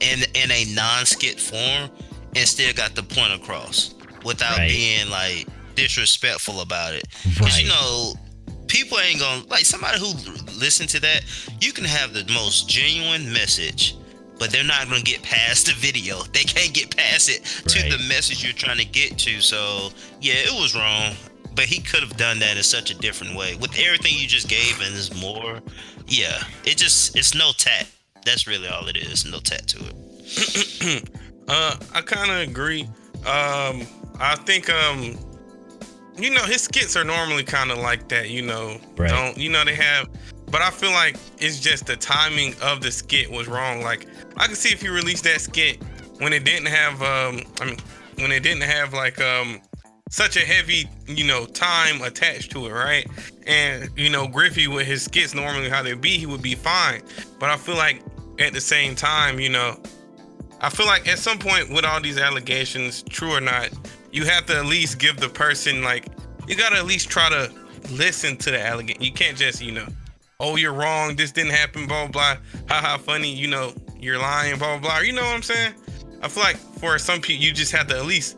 in in a non-skit form and still got the point across without Right. being like disrespectful about it. Because Right. you know, people ain't gonna like somebody who listen to that. You can have the most genuine message, but they're not gonna get past the video. They can't get past it to Right. the message you're trying to get to. So yeah, it was wrong. But he could have done that in such a different way. With everything you just gave and there's more, yeah. It just it's no tat. That's really all it is. No tat to it. Uh, I kind of agree. Um, I think um, you know, his skits are normally kind of like that. You know, Right. don't you know they have, but I feel like it's just the timing of the skit was wrong. Like I can see if you released that skit when it didn't have, um, I mean, when it didn't have like um such a heavy, you know, time attached to it, right? And you know, Griffy with his skits normally how they be, he would be fine. But I feel like at the same time, you know, I feel like at some point with all these allegations, true or not, you have to at least give the person like you gotta at least try to listen to the allegation. You can't just, you know, oh you're wrong, this didn't happen, blah blah haha funny, you know, you're lying, blah blah blah. You know what I'm saying? I feel like for some people you just have to at least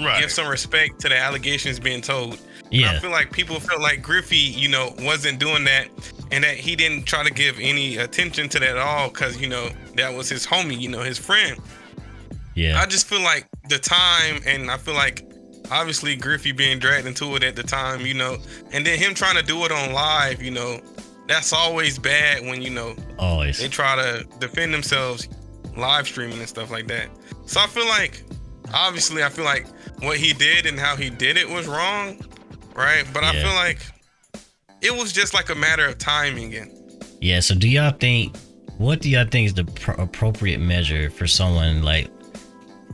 Right. give some respect to the allegations being told. Yeah. I feel like people felt like Griffy, you know, wasn't doing that and that he didn't try to give any attention to that at all because, you know, that was his homie, you know, his friend. yeah, I just feel like the time, and I feel like obviously Griffy being dragged into it at the time, you know, and then him trying to do it on live, you know, that's always bad when, you know, always. they try to defend themselves live streaming and stuff like that. So I feel like, obviously, I feel like what he did and how he did it was wrong, right? But I feel like it was just like a matter of timing and Yeah. So, do y'all think? What do y'all think is the pro- appropriate measure for someone like,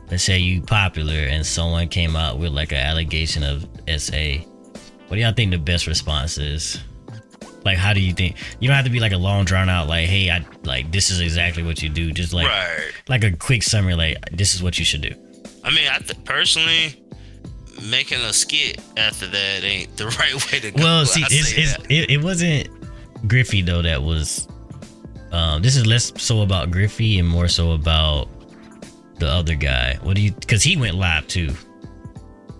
let's say you popular and someone came out with like an allegation of SA? What do y'all think the best response is? Like, how do you think? You don't have to be like a long drawn out like, hey, I like this is exactly what you do. Just like, right. like a quick summary, like this is what you should do. I mean, I th- personally making a skit after that ain't the right way to go. Well, see, it's, it's, it, it wasn't Griffy though that was. Um, this is less so about Griffy and more so about the other guy. What do you? Because he went live too.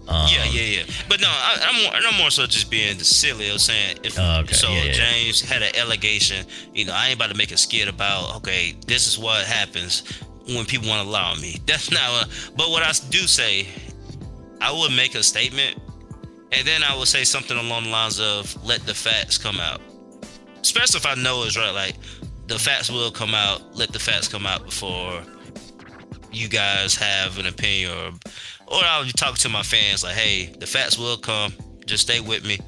Um, yeah, yeah, yeah. But no, I, I'm more, I'm more so just being silly. I was saying if Oh, okay. so, Yeah, yeah. James had an allegation. You know, I ain't about to make a skit about. Okay, this is what happens when people want to lie on me. That's not. What, but what I do say, I would make a statement, and then I would say something along the lines of, "Let the facts come out." especially if I know it's right. Like the facts will come out. Let the facts come out before you guys have an opinion, or or I'll talk to my fans like, hey, the facts will come. Just stay with me.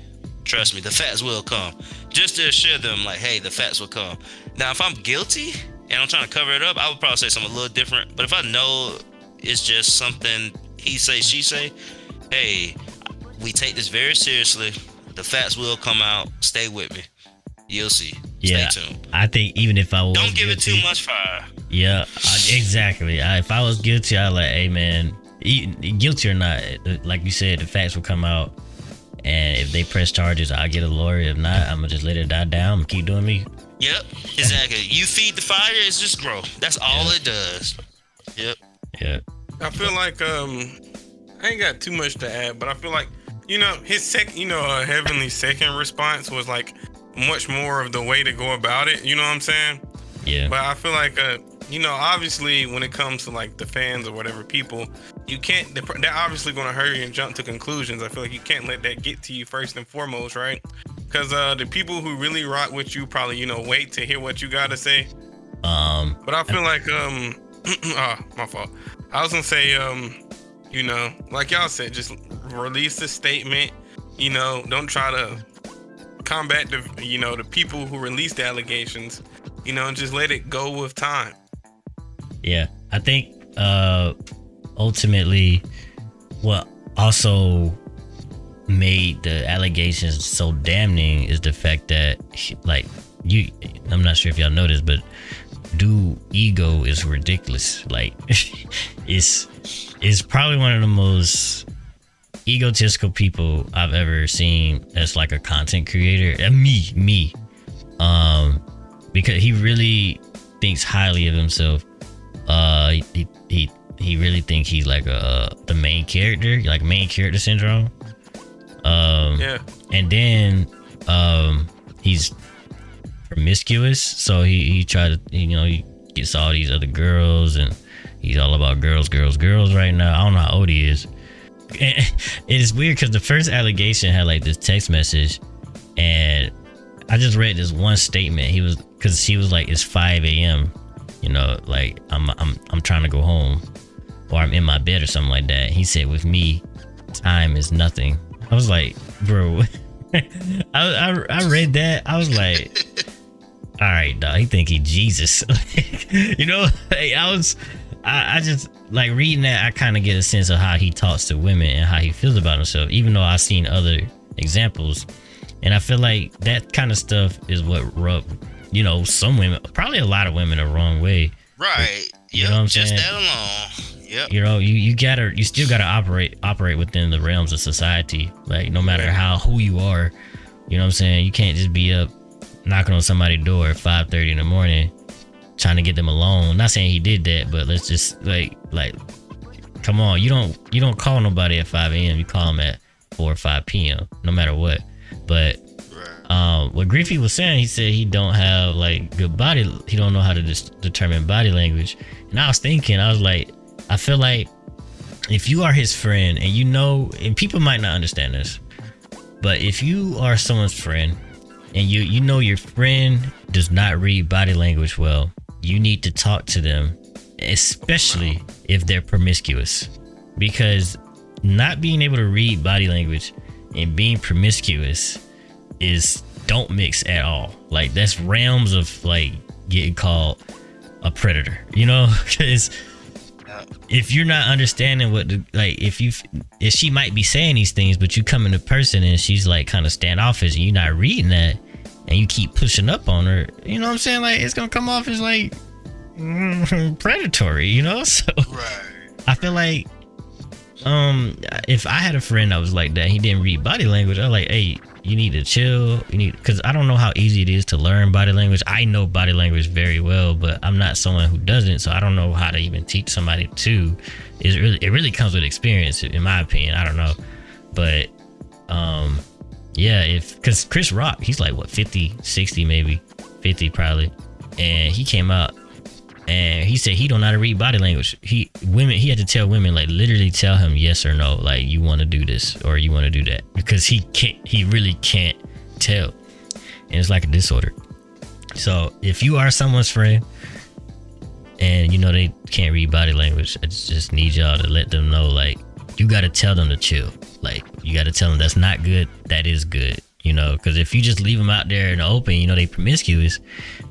Trust me, the facts will come. Just to assure them, like, hey, the facts will come. Now, if I'm guilty and I'm trying to cover it up, I would probably say something a little different. But if I know it's just something he say, she say, hey, we take this very seriously. The facts will come out. Stay with me. You'll see. Yeah, Stay tuned. I think even if I was Don't give it too much fire. Yeah, I, exactly. I, if I was guilty, I'd like, hey man, e- guilty or not, like you said, the facts will come out, and if they press charges, I'll get a lawyer. If not, I'm gonna just let it die down and keep doing me. Yep, exactly. you feed the fire, it's just grow. That's all Yeah. it does. Yep. Yeah, I feel like um, I ain't got too much to add, but I feel like you know his sec, you know, uh, Heavenly's second response was like much more of the way to go about it. You know what I'm saying? yeah, But I feel like uh, you know, obviously when it comes to like the fans or whatever people, you can't. They're they're obviously going to hurry and jump to conclusions. I feel like you can't let that get to you first and foremost, right? Because uh, the people who really rock with you probably you know wait to hear what you got to say. um, But I feel like um ah, my fault. I was gonna say um, you know, like y'all said, just release a statement. You know, don't try to combat the you know the people who released the allegations. You know, and just let it go with time. Yeah. I think uh, ultimately, what also made the allegations so damning is the fact that like you i'm not sure if y'all noticed but dude ego is ridiculous. Like it's it's probably one of the most egotistical people i've ever seen as like a content creator. And me me. Um because he really thinks highly of himself uh he he he really thinks he's like a the main character like main character syndrome. Um Yeah, and then um he's promiscuous. So he he tried to you know he gets all these other girls and he's all about girls girls girls right now. I don't know how old he is. It's weird because the first allegation had like this text message and i just read this one statement. He was because he was like it's 5 a.m you know like i'm i'm i'm trying to go home or i'm in my bed or something like that. He said with me time is nothing. I was like bro I, I i read that. I was like all right dog he think he jesus. You know like, i was I, I just like reading that i kind of get a sense of how he talks to women and how he feels about himself even though i've seen other examples. And i feel like that kind of stuff is what rub you know some women probably a lot of women the wrong way Right. You Yep. know what I'm just saying? that alone. Yep. you know you, you gotta you still gotta operate operate within the realms of society like no matter how who you are you know what i'm saying you can't just be up knocking on somebody's door at five thirty in the morning trying to get them alone not saying he did that but let's just like like come on you don't you don't call nobody at 5 a.m you call them at 4 or 5 p.m no matter what but. Um what Griffy was saying, he said he don't have like good body he don't know how to dis- determine body language. And I was thinking, I was like, I feel like if you are his friend and you know and people might not understand this, but if you are someone's friend and you you know your friend does not read body language well, you need to talk to them, especially if they're promiscuous. Because not being able to read body language and being promiscuous is don't mix at all. Like that's realms of like getting called a predator. You know, because if you're not understanding what the like, if you if she might be saying these things, but you come in a person and she's like kind of standoffish and you're not reading that, and you keep pushing up on her, you know what I'm saying? Like it's gonna come off as like predatory. You know, so. Right. I feel like um if I had a friend that was like that, he didn't read body language. I was like, hey, you need to chill. You need because I don't know how easy it is to learn body language. I know body language very well, but I'm not someone who doesn't, so I don't know how to even teach somebody to. It's really it really comes with experience, in my opinion. I don't know, but um yeah, if because Chris Rock, he's like what 50, 60 maybe, 50 probably, and he came out and he said he don't know how to read body language. He women he had to tell women like literally tell him yes or no, like you want to do this or you want to do that because he can't he really can't tell, and it's like a disorder. So if you are someone's friend and you know they can't read body language, I just, need y'all to let them know like you got to tell them to chill. Like you got to tell them that's not good, that is good. You know, because if you just leave them out there in the open, you know they promiscuous,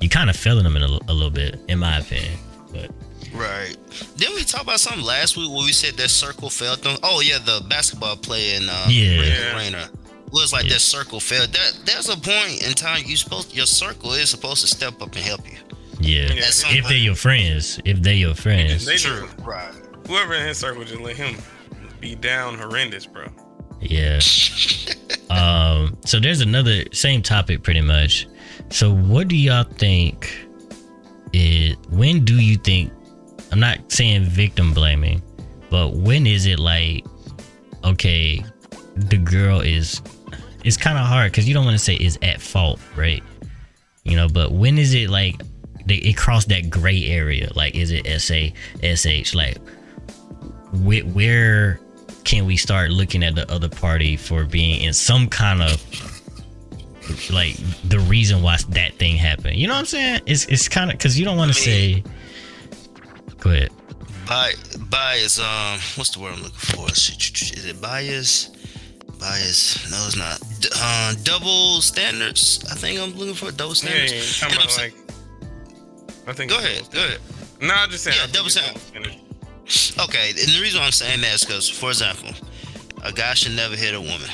you kind of failing them in a, a little bit, in my opinion. But Right. Didn't we talk about something last week where we said that circle failed them? Oh yeah, the basketball player in uh, Yeah. Yeah. Rainer. Was like Yeah. that circle failed. That there's a point in time you supposed your circle is supposed to step up and help you. yeah, Yeah, At some if they're your friends, if they're your friends, They True. just, Right. whoever in his circle just let him be down horrendous, bro. Yeah. um. So there's another same topic, pretty much. So what do y'all think? Is when do you think? I'm not saying victim blaming, but when is it like, okay, the girl is? It's kind of hard because you don't want to say is at fault, right? You know, but when is it like they, it crossed that gray area? Like, is it SA, SH? Like, where can we start looking at the other party for being in some kind of like the reason why that thing happened? You know what I'm saying? It's it's kind of because you don't want to I say. mean- Go ahead. Bi bias. Um, what's the word I'm looking for? Is it bias? Bias. No, it's not. D- uh, double standards. I think I'm looking for double Yeah, standards. yeah, And talking I'm about like. I think. go ahead. Go ahead. No, I'm just saying. Yeah, double standards. Okay, and the reason why I'm saying that is because, for example, a guy should never hit a woman.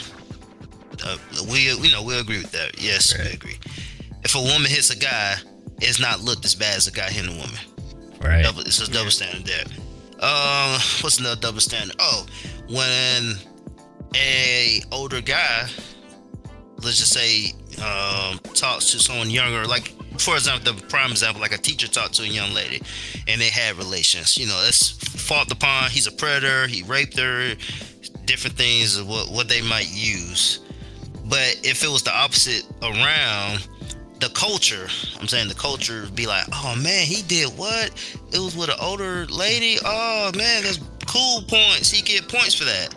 Uh, we, you know, we agree with that. Yes, we agree. If a woman hits a guy, it's not looked as bad as a guy hitting a woman. Right. Double, it's a double standard there. Um, what's another double standard? Oh, when a older guy, let's just say, um, talks to someone younger, like for example, the prime example, like a teacher talked to a young lady, and they had relations. You know, that's fault upon. He's a predator. He raped her. Different things of what what they might use. But if it was the opposite around, the culture, I'm saying the culture be like, oh man, he did what? It was with an older lady. Oh man, that's cool points. He get points for that.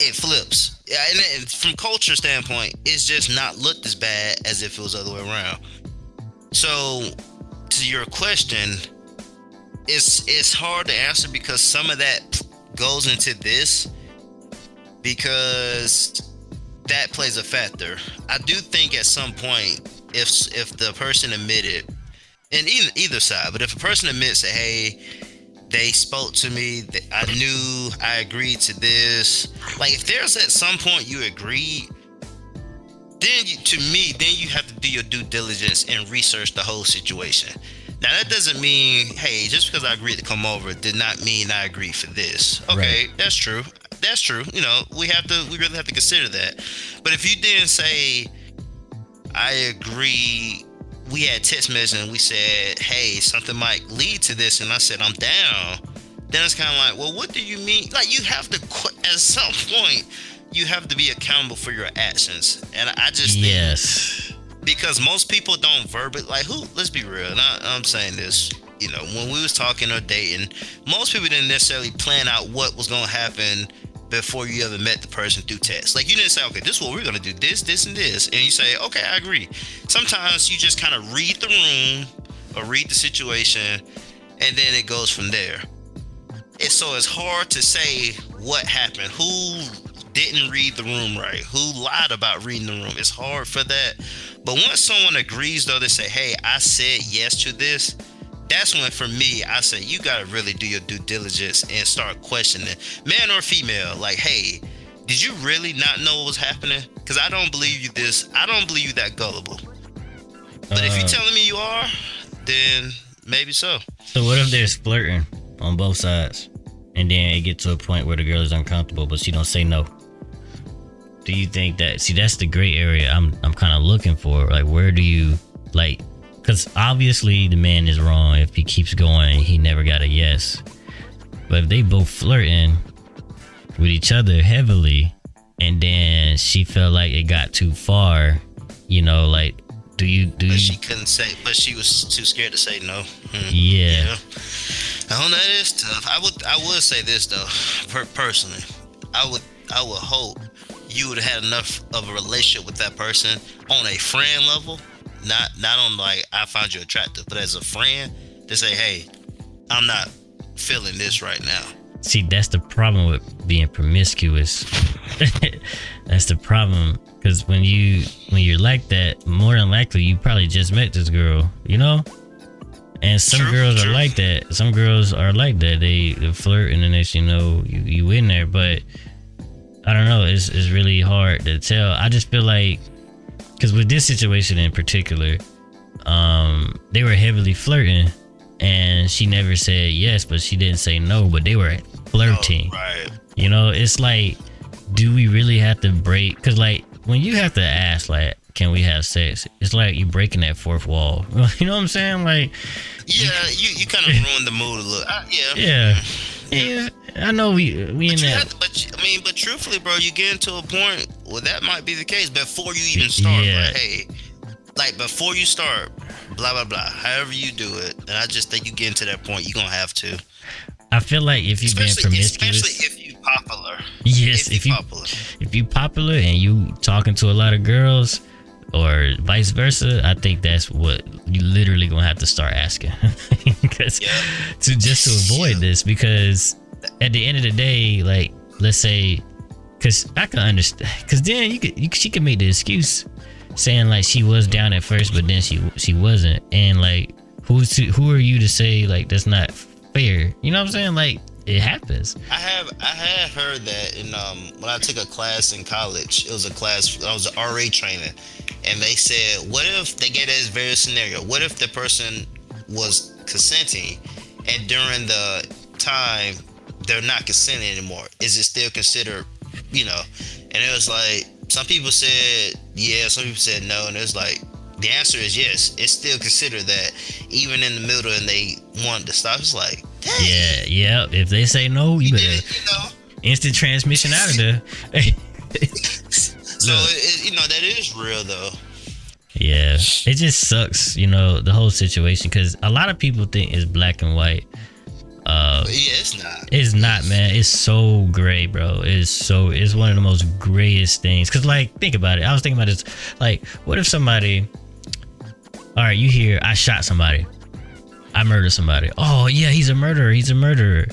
It flips. Yeah, and from culture standpoint, it's just not looked as bad as if it was the other way around. So, to your question, it's it's hard to answer because some of that goes into this because that plays a factor. I do think at some point, if if the person admitted, and either either side, but if a person admits that hey, they spoke to me, I knew, I agreed to this. Like if there's at some point you agreed, then you, to me, then you have to do your due diligence and research the whole situation. Now that doesn't mean, hey, just because I agreed to come over did not mean I agreed for this. Okay, that's true. That's true. You know, we have to we really have to consider that. But if you didn't say I agree we had text message and we said, hey, something might lead to this, and I said I'm down, then it's kind of like, well, what do you mean? Like you have to at some point you have to be accountable for your actions, and I just think because most people don't verbally like who let's be real and I, i'm saying this you know when we was talking or dating most people didn't necessarily plan out what was going to happen before you ever met the person through text. Like you didn't say okay this is what we're going to do this this and this and you say okay i agree. Sometimes you just kind of read the room or read the situation and then it goes from there. And so it's hard to say what happened who didn't read the room right who lied about reading the room it's hard for that but once someone agrees, though, they say, "Hey, I said yes to this," that's when, for me, I say you gotta really do your due diligence and start questioning, man or female. Like, hey, did you really not know what was happening? Because I don't believe you this. I don't believe you that gullible. But if Uh, you're telling me you are, then maybe so. So what if there's flirting on both sides, and then it gets to a point where the girl is uncomfortable, but she don't say no? Do you think that? See, that's the gray area I'm I'm kind of looking for. Like, where do you like? Because obviously the man is wrong if he keeps going and he never got a yes. But if they both flirting with each other heavily, and then she felt like it got too far, you know, like, do you do But you? she couldn't say. But she was too scared to say no. Hmm. yeah. Yeah. I don't know. That is tough. I would. I would say this though, per- personally, I would. I would hope you would have had enough of a relationship with that person on a friend level, not not on like I found you attractive, but as a friend to say, hey, I'm not feeling this right now. See, that's the problem with being promiscuous. that's the problem because when you when you're like that, more than likely you probably just met this girl, you know. And some True, girls true. are like that. Some girls are like that. They, they flirt, and then next you know you you in there. But I don't know. It's it's really hard to tell. I just feel like because with this situation in particular, um, they were heavily flirting, and she never said yes, but she didn't say no. But they were flirting. Oh, right. You know, it's like, do we really have to break? Because like when you have to ask, like, can we have sex? It's like you breaking that fourth wall. you know what I'm saying? Like, Yeah, you, you kind of ruined the mood a little. Uh, yeah. yeah, yeah. I know we we in But, that. to, but I mean, but truthfully, bro, you get into a point where that might be the case before you even start. Yeah. Like, hey, like before you start, blah blah blah. However you do it, and I just think you get into that point, you're gonna have to. I feel like if you've been Especially, promiscuous, especially if you popular. yes, if, if you you popular. if you popular and you talking to a lot of girls or vice versa, I think that's what you literally gonna have to start asking because Yeah. to just to avoid this because at the end of the day, like let's say, because I can understand, because then you could you, she could make the excuse saying like she was down at first, but then she she wasn't, and like who's to, who are you to say like that's not fair? You know what I'm saying? Like it happens. I have I have heard that in um when I took a class in college, it was a class I was an RA training, and they said, what if they gave this very scenario? What if the person was consenting, and during the time they're not consenting anymore? Is it still considered, you know? And it was like some people said yeah, some people said no, and it was like the answer is yes. It's still considered that even in the middle, and they wanted to stop. It's like, dang, Yeah, yeah. If they say no, you you better it, you know. instant transmission out of there. So it, you know that is real though. yeah, it just sucks, you know, the whole situation because a lot of people think it's black and white. Uh, yeah, it's not. it's not, man. It's so gray, bro. It's so it's one of the most grayest things. Cause like, think about it. I was thinking about this. Like, what if somebody? All right, you hear I shot somebody. I murdered somebody. Oh yeah, he's a murderer. He's a murderer.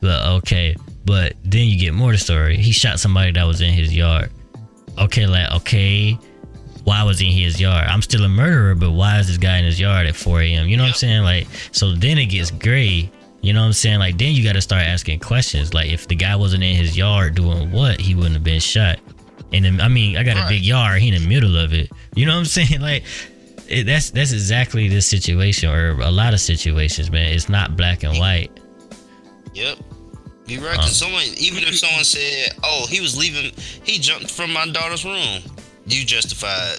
But okay, but then you get more to the story. He shot somebody that was in his yard. Okay, like okay, why was he in his yard? I'm still a murderer, but why is this guy in his yard at 4 a.m.? You know what I'm saying? Like, so then it gets gray. You know what I'm saying? Like, then you got to start asking questions. Like, if the guy wasn't in his yard doing what, he wouldn't have been shot. And then, I mean, I got a Right. big yard. He in the middle of it. You know what I'm saying? Like, it, that's that's exactly this situation, or a lot of situations, man. It's not black and white. Yep. You're right. Um, Cause someone, even if someone said, "Oh, he was leaving, he jumped from my daughter's room," you justified.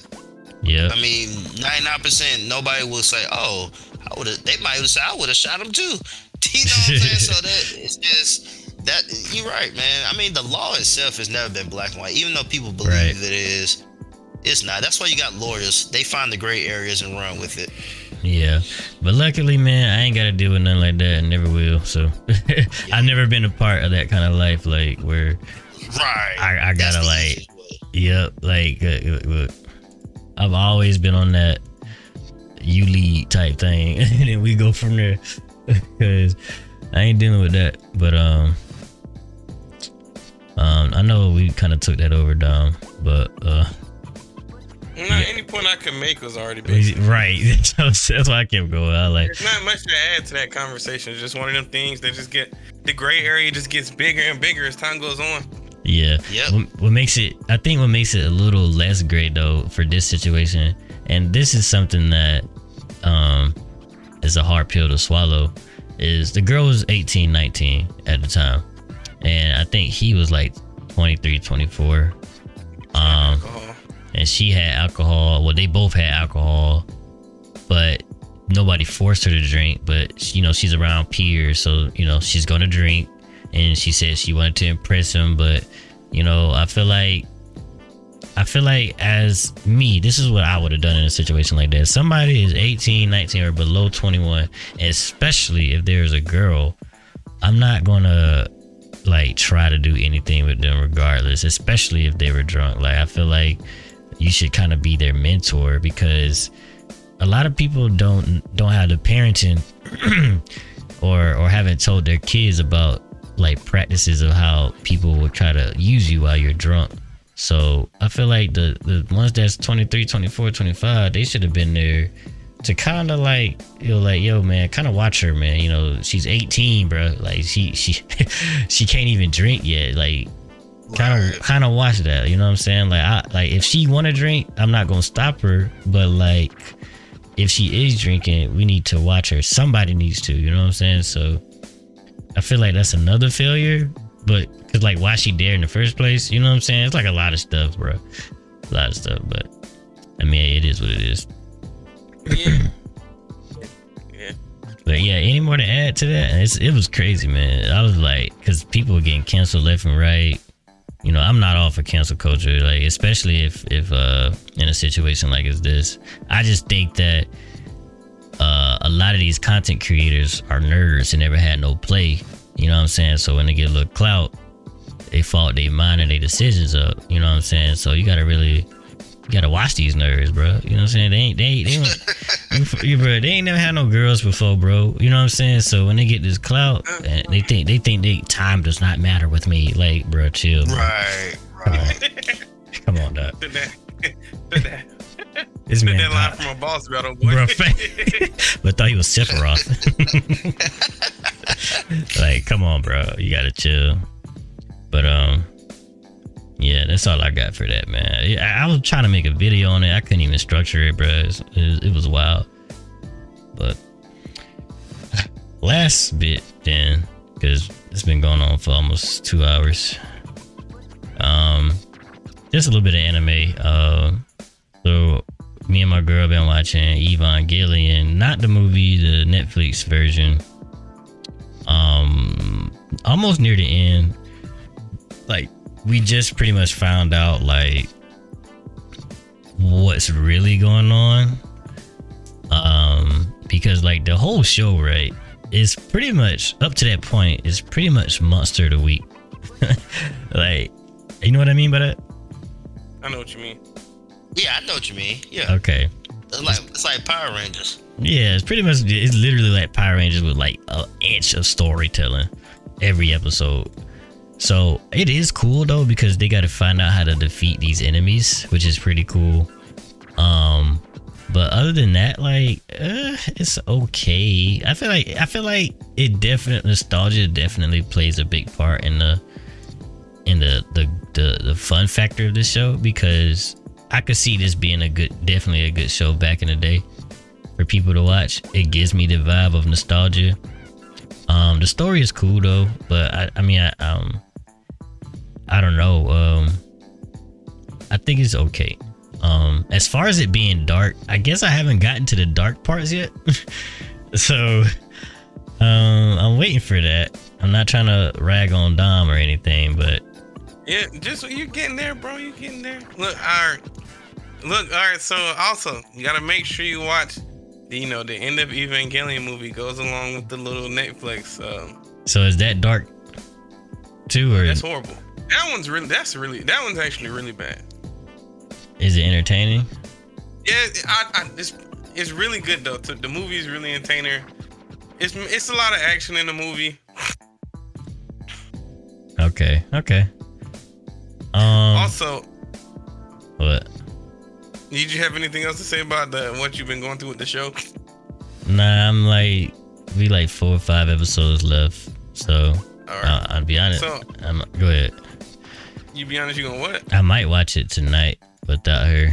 Yeah. I mean, 99% nobody will say, "Oh, I would have." They might have said, "I would have shot him too." You know what I'm saying? so that it's just that you're right, man. I mean, the law itself has never been black and white, even though people believe Right. it is. It's not. That's why you got lawyers. They find the gray areas and run with it. Yeah, but luckily, man, I ain't got to deal with nothing like that, and never will. So, I've never been a part of that kind of life, like where, Right. I- I gotta, like- yep, like uh, uh, look, I've always been on that you lead type thing, and then we go from there. Cause I ain't dealing with that, but um, um, I know we kind of took that over, Dom, but uh, No, Yeah. any point I could make was already been. right. that's that's why I kept going. I like, There's not much to add to that conversation. It's just one of them things that just get the gray area just gets bigger and bigger as time goes on. Yeah. Yep. What, what makes it, I think, what makes it a little less gray though for this situation, and this is something that um is a hard pill to swallow, is the girl was 18, 19 at the time, and I think he was like 23, 24. Um, Alcohol. And she had alcohol. Well, they both had alcohol, but nobody forced her to drink. But you know, she's around peers, so you know she's gonna drink. And she said she wanted to impress him, but you know, I feel like, I feel like as me, this is what I would have done in a situation like that. Somebody is 18, 19, or below 21, especially if there's a girl. I'm not gonna like try to do anything with them regardless, especially if they were drunk. Like I feel like you should kind of be their mentor because a lot of people don't don't have the parenting or or haven't told their kids about like practices of how people will try to use you while you're drunk. So I feel like the the ones that's 23, 24, 25, they should have been there to kind of like you know like yo man kind of watch her man. You know she's 18 bro like she she she can't even drink yet. Like kind of kind of watch that you know what i'm saying like i like if she want to drink i'm not gonna stop her but like if she is drinking we need to watch her somebody needs to you know what i'm saying so i feel like that's another failure but because like why she there in the first place you know what i'm saying it's like a lot of stuff bro a lot of stuff but i mean it is what it is Yeah. yeah. But yeah, any more to add to that? It's, it was crazy, man. I was like, because people were getting canceled left and right. You know, I'm not all for cancel culture, like especially if if uh in a situation like is this. I just think that uh a lot of these content creators are nerds and never had no play. You know what I'm saying? So when they get a little clout, they fault their mind and their decisions up. You know what I'm saying? So you gotta really gotta watch these nerds, bro. You know what I'm saying? They ain't they they don't, you, bro, they ain't never had no girls before, bro. You know what I'm saying? So when they get this clout, and they think they think they time does not matter with me. Like, bro, chill. Bro. Right. Right. come on, dog. Did that. Did that. This man, that line from a boss battle, boy. bro, but thought he was Sephiroth. like, come on, bro, you gotta chill. But um, yeah, that's all I got for that, man. I, I was trying to make a video on it. I couldn't even structure it, bro. It, it, was wild. But last bit then, because it's been going on for almost two hours. Um, just a little bit of anime. Uh, so me and my girl been watching Evangelion, not the movie, the Netflix version. Um, almost near the end. Like we just pretty much found out like what's really going on. Um, because like the whole show, right, is pretty much up to that point is pretty much monster of the week. like, you know what I mean by that? I know what you mean. Yeah, I know what you mean. Yeah. Okay. It's like it's like Power Rangers. Yeah, it's pretty much it's literally like Power Rangers with like an inch of storytelling every episode. So it is cool though because they got to find out how to defeat these enemies, which is pretty cool. Um, but other than that, like uh, it's okay. I feel like I feel like it definitely nostalgia definitely plays a big part in the in the the the, the fun factor of this show because I could see this being a good, definitely a good show back in the day for people to watch. It gives me the vibe of nostalgia. Um, the story is cool though, but I, I mean, I, um, I don't know. Um, I think it's okay. Um, as far as it being dark, I guess I haven't gotten to the dark parts yet. so, um, I'm waiting for that. I'm not trying to rag on Dom or anything, but Yeah, just you're getting there, bro. You're getting there. Look, all right. Look, all right. So also, you gotta make sure you watch. The, you know, the end of Evangelion movie goes along with the little Netflix. Um, so is that dark too, or that's horrible. That one's really. That's really. That one's actually really bad. is it entertaining? Yeah, I, I it's, it's really good though. The movie is really entertaining. It's it's a lot of action in the movie. Okay, okay. Um, Also, what? did you have anything else to say about the what you've been going through with the show? Nah, I'm like we like four or five episodes left, so right. I'll, I'll be honest. So- I'm, go ahead. You be honest, you gonna what? I might watch it tonight without her.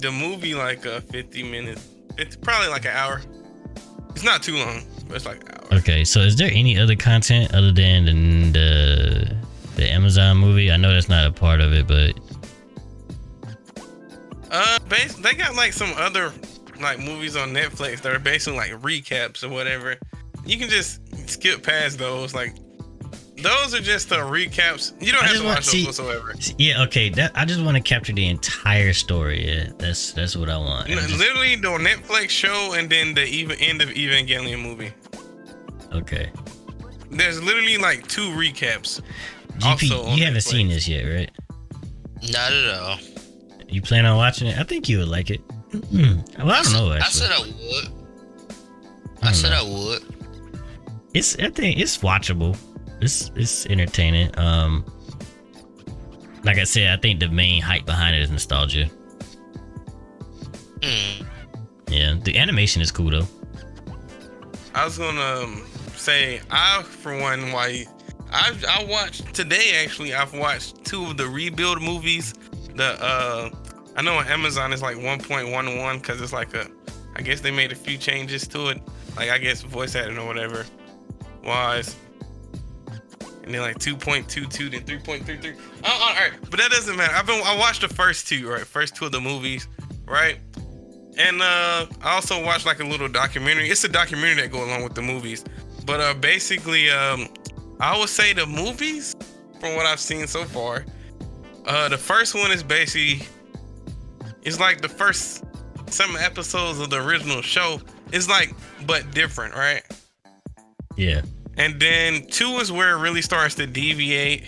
The movie like uh 50 minutes. It's probably like an hour. It's not too long, but it's like an hour. Okay, so is there any other content other than the the, the Amazon movie? I know that's not a part of it, but Uh, bas- they got like some other like movies on Netflix that are basically like recaps or whatever. You can just skip past those. Like those are just the recaps. You don't I have to want- watch see- those whatsoever. yeah, okay. That I just want to capture the entire story. Yeah, that's that's what I want. You know, just- literally the Netflix show and then the even end of Evangelion movie. okay. There's literally like two recaps. GP, Also on you haven't Netflix. seen this yet, right? Not at all. You plan on watching it? I think you would like it. Mm, well, I don't know. I said I would. I I, said know. I would. it's I think it's watchable. It's it's entertaining. Um, like I said, I think the main hype behind it is nostalgia. Mm. Yeah, the animation is cool though. I was gonna um, say I, for one, why I I watched today. Actually, I've watched two of the rebuild movies. The uh, I know on Amazon is like 1.11 because it's like a, I guess they made a few changes to it. Like I guess voice acting or whatever. Wise. And then like 2.22, then 3.33. Oh, all right, but that doesn't matter. I've been I watched the first two, right? First two of the movies, right? And uh, I also watched like a little documentary. It's a documentary that go along with the movies. But uh, basically, um, I would say the movies, from what I've seen so far, uh, the first one is basically, it's like the first some episodes of the original show. It's like, but different, right? Yeah, And then two is where it really starts to deviate.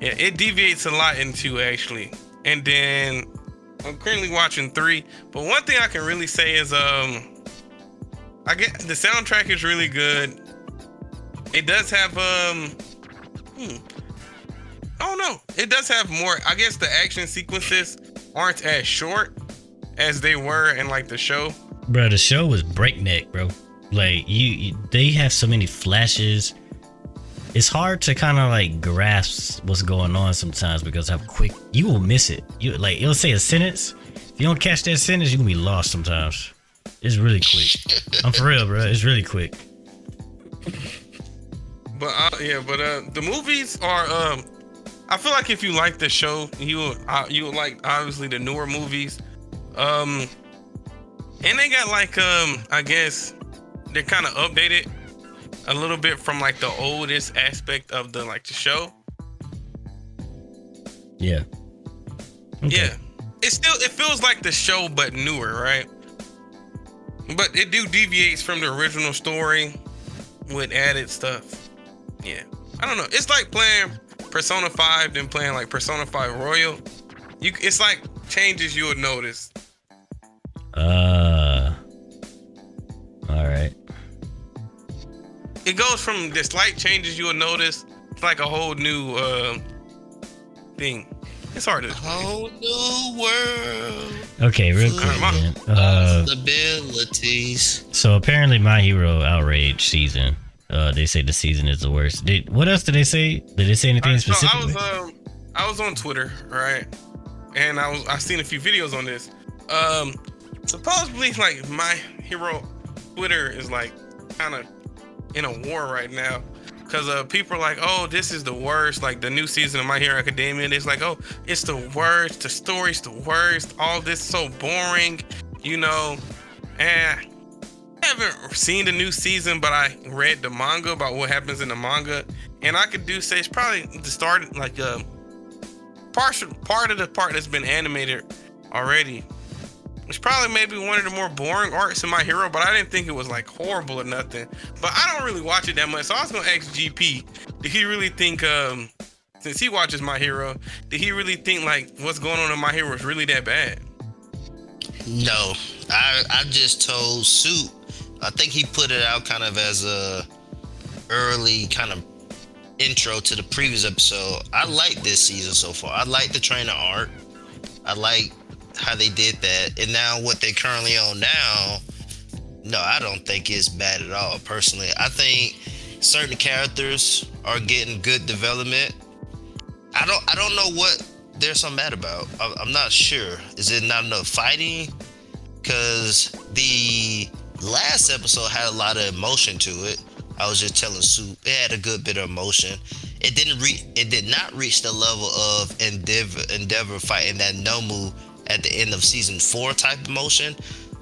Yeah, it deviates a lot in two actually. And then I'm currently watching three. But one thing I can really say is um I get the soundtrack is really good. It does have um hmm, I don't. It does have more I guess the action sequences aren't as short as they were in like the show. bro. The show was breakneck, bro. Like you, you they have so many flashes. It's hard to kind of like grasp what's going on sometimes because how quick you will miss it. You like it'll say a sentence. If you don't catch that sentence, you're gonna be lost sometimes. It's really quick. I'm for real, bro. It's really quick. But uh, yeah, but uh, the movies are. Um, I feel like if you like the show, you uh, you like obviously the newer movies. Um, and they got like um, I guess they're kind of updated a little bit from like the oldest aspect of the like the show. Yeah. Okay. Yeah, it still it feels like the show but newer, right? But it do deviates from the original story with added stuff. Yeah, I don't know. It's like playing Persona Five, then playing like Persona Five Royal. You, it's like changes you would notice. Uh. All right. It goes from the slight changes you'll notice to like a whole new uh, thing. It's hard to. Whole new world. Okay, real quick, man. Uh, Possibilities. so apparently, My Hero Outrage season. Uh, they say the season is the worst. Did what else did they say? Did they say anything Alright, so I specific? was um I was on Twitter, right? And I was I seen a few videos on this. Um supposedly like my hero Twitter is like kind of in a war right now. Cause uh people are like, oh, this is the worst, like the new season of My Hero Academia. It's like, oh, it's the worst, the story's the worst, all this so boring, you know. And I haven't seen the new season, but I read the manga about what happens in the manga, and I could do say it's probably the start, like uh, partial part of the part that's been animated already. It's probably maybe one of the more boring arcs in My Hero, but I didn't think it was like horrible or nothing. But I don't really watch it that much, so I was gonna ask GP, did he really think, um, since he watches My Hero, did he really think like what's going on in My Hero is really that bad? No, I I just told Soup. I think he put it out kind of as a early kind of intro to the previous episode. I like this season so far. I like the trainer art. I like how they did that, and now what they currently on now. No, I don't think it's bad at all. Personally, I think certain characters are getting good development. I don't I don't know what they're so mad about. I'm not sure. Is it not enough fighting? Because the last episode had a lot of emotion to it. I was just telling Sue it had a good bit of emotion. It didn't re- it did not reach the level of Endeavor Endeavor fighting that Nomu at the end of season four type emotion.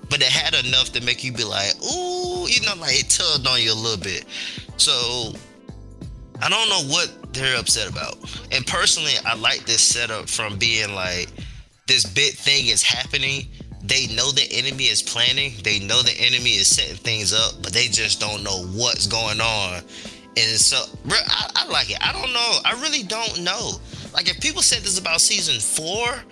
But it had enough to make you be like, ooh, you know, like it tugged on you a little bit. So I don't know what they're upset about. And personally, I like this setup from being like this big thing is happening. They know the enemy is planning. They know the enemy is setting things up, but they just don't know what's going on. And so, bro, I, I like it. I don't know. I really don't know. Like, if people said this about season four,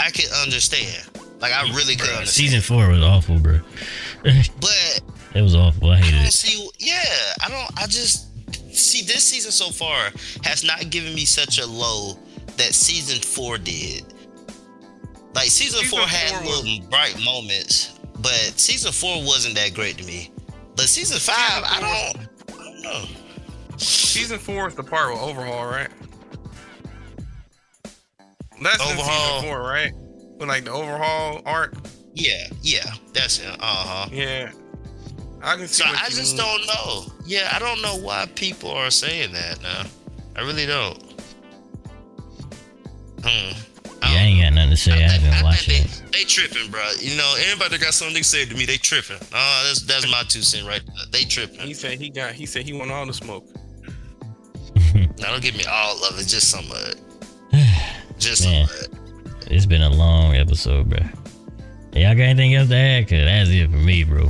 I could understand. Like I really could understand. season four was awful, bro. but It was awful. I I hated don't it. see. Yeah, I don't. I just see this season so far has not given me such a low that season four did. Like season, Season four had four was- little bright moments, but season four wasn't that great to me. But season five, I don't. I don't know. Season four is the part with overhaul, right? That's in Overhaul. season four, right? With like the overhaul arc. Yeah, yeah, that's it. Uh huh. Yeah. I can see So what I you just mean. don't know. Yeah, I don't know why people are saying that now. I really don't. Hmm. Yeah, I ain't got nothing to say. I, think- haven't watched think it. they, they tripping, bro. You know, anybody that got something to say to me, they tripping. Oh, that's that's my two cent right there. They tripping. He said he got. He said he want all the smoke. Now don't give me all of it, just some of it. Just Man. some it. It's been a long episode, bro. Y'all got anything else to add? Cause that's it for me, bro.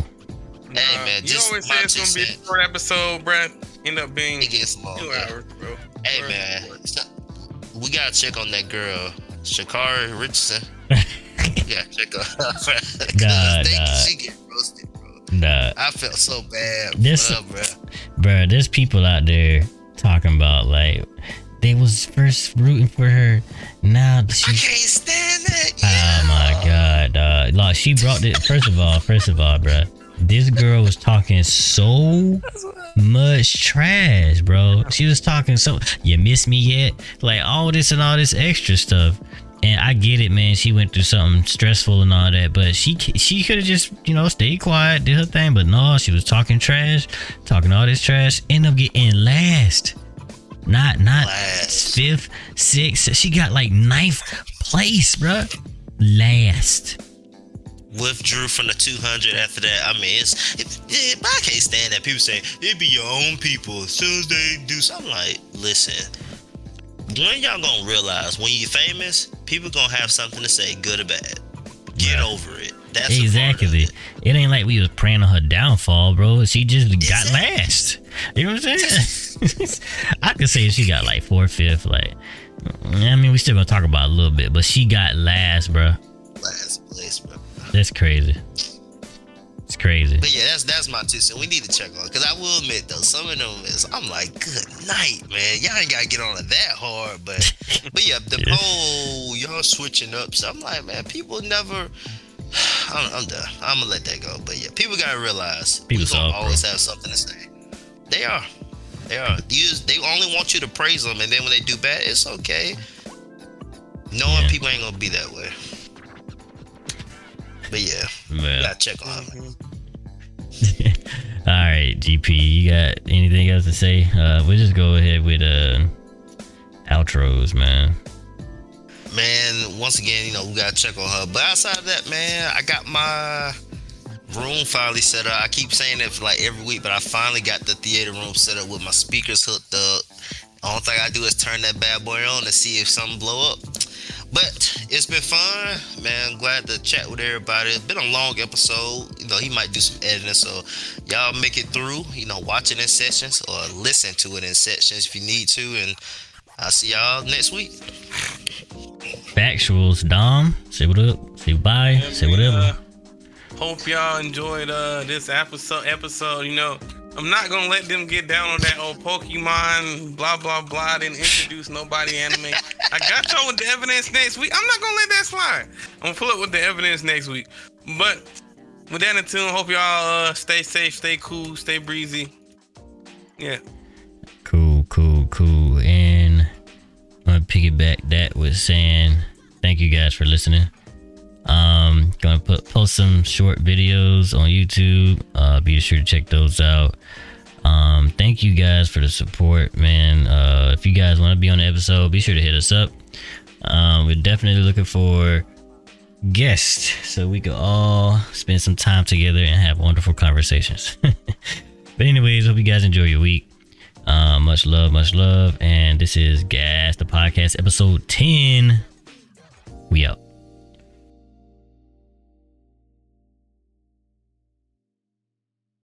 Hey, man, you just always my say it's gonna be a cents. short episode, bruh. End up being It gets long. two man. hours, bro. Hey Short. man, so- we gotta check on that girl, Sha'Carri Richardson. yeah, check on her. 'Cause Nah, they- nah. She get roasted, bro. Nah, I felt so bad. This- for her, bro. bro. There's people out there talking about like they was first rooting for her. Now she. I can't stand it. Oh my god, dog. Like she brought it. First of all, first of all, bro. This girl was talking so much trash, bro. She was talking so. You miss me yet? Like all this and all this extra stuff. And I get it, man. She went through something stressful and all that, but she she could have just you know stayed quiet, did her thing. But no, she was talking trash, talking all this trash. End up getting last, not not Last. fifth, sixth. She got like ninth place, bro. Last. Withdrew from the 200 after that. I mean, it's. It, it, but I can't stand that. People say, it be your own people. As soon as they do something, like, listen. When y'all gonna realize when you're famous, people gonna have something to say, good or bad. Get Right. over it. That's a part of Exactly. it. It ain't like we was praying on her downfall, bro. She just got last. You know what I'm saying? I could say she got like fourth, fifth. Like, I mean, we still gonna talk about a little bit, but she got last, bro. Last place, bro. That's crazy. It's crazy. But yeah, that's that's my two cents. We need to check on because I will admit though, some of them is I'm like, good night, man. Y'all ain't gotta get on it that hard, but but yeah, the poll y'all switching up. So I'm like, man, people never. I'm, I'm done. I'm gonna let that go. But yeah, people gotta realize People gonna bro. always have something to say. They are. They are. You, they only want you to praise them, and then when they do bad, it's okay. Knowing Yeah. people ain't gonna be that way. But yeah, Well, gotta check on all right, GP, you got anything else to say? Uh, we'll just go ahead with uh outros, man. Man, once again, you know, we gotta check on her. But outside of that, man, I got my room finally set up. I keep saying it for like every week, but I finally got the theater room set up with my speakers hooked up. Only thing I do is turn that bad boy on to see if something blow up. But it's been fun, man. Glad to chat with everybody. It's been a long episode. You know, he might do some editing, so y'all make it through. You know, watch it in sessions or listen to it in sections if you need to. And I'll see y'all next week. Factuals, Dom. Say what up. Say bye. Yeah, say whatever. uh, hope y'all enjoyed uh this episode. Episode, you know, I'm not gonna let them get down on that old Pokemon blah blah blah. Didn't introduce nobody anime. I got y'all with the evidence next week. I'm not gonna let that slide. I'm gonna pull up with the evidence next week. But with that in tune, hope y'all uh stay safe, stay cool, stay breezy. Yeah. Piggyback that with saying thank you guys for listening. Um, gonna put post some short videos on YouTube. Uh, be sure to check those out. Um, thank you guys for the support, man. Uh, if you guys want to be on the episode, be sure to hit us up. Um, we're definitely looking for guests so we could all spend some time together and have wonderful conversations. but anyways, hope you guys enjoy your week. Uh, much love, much love. And this is Gas, the podcast, episode 10. We out.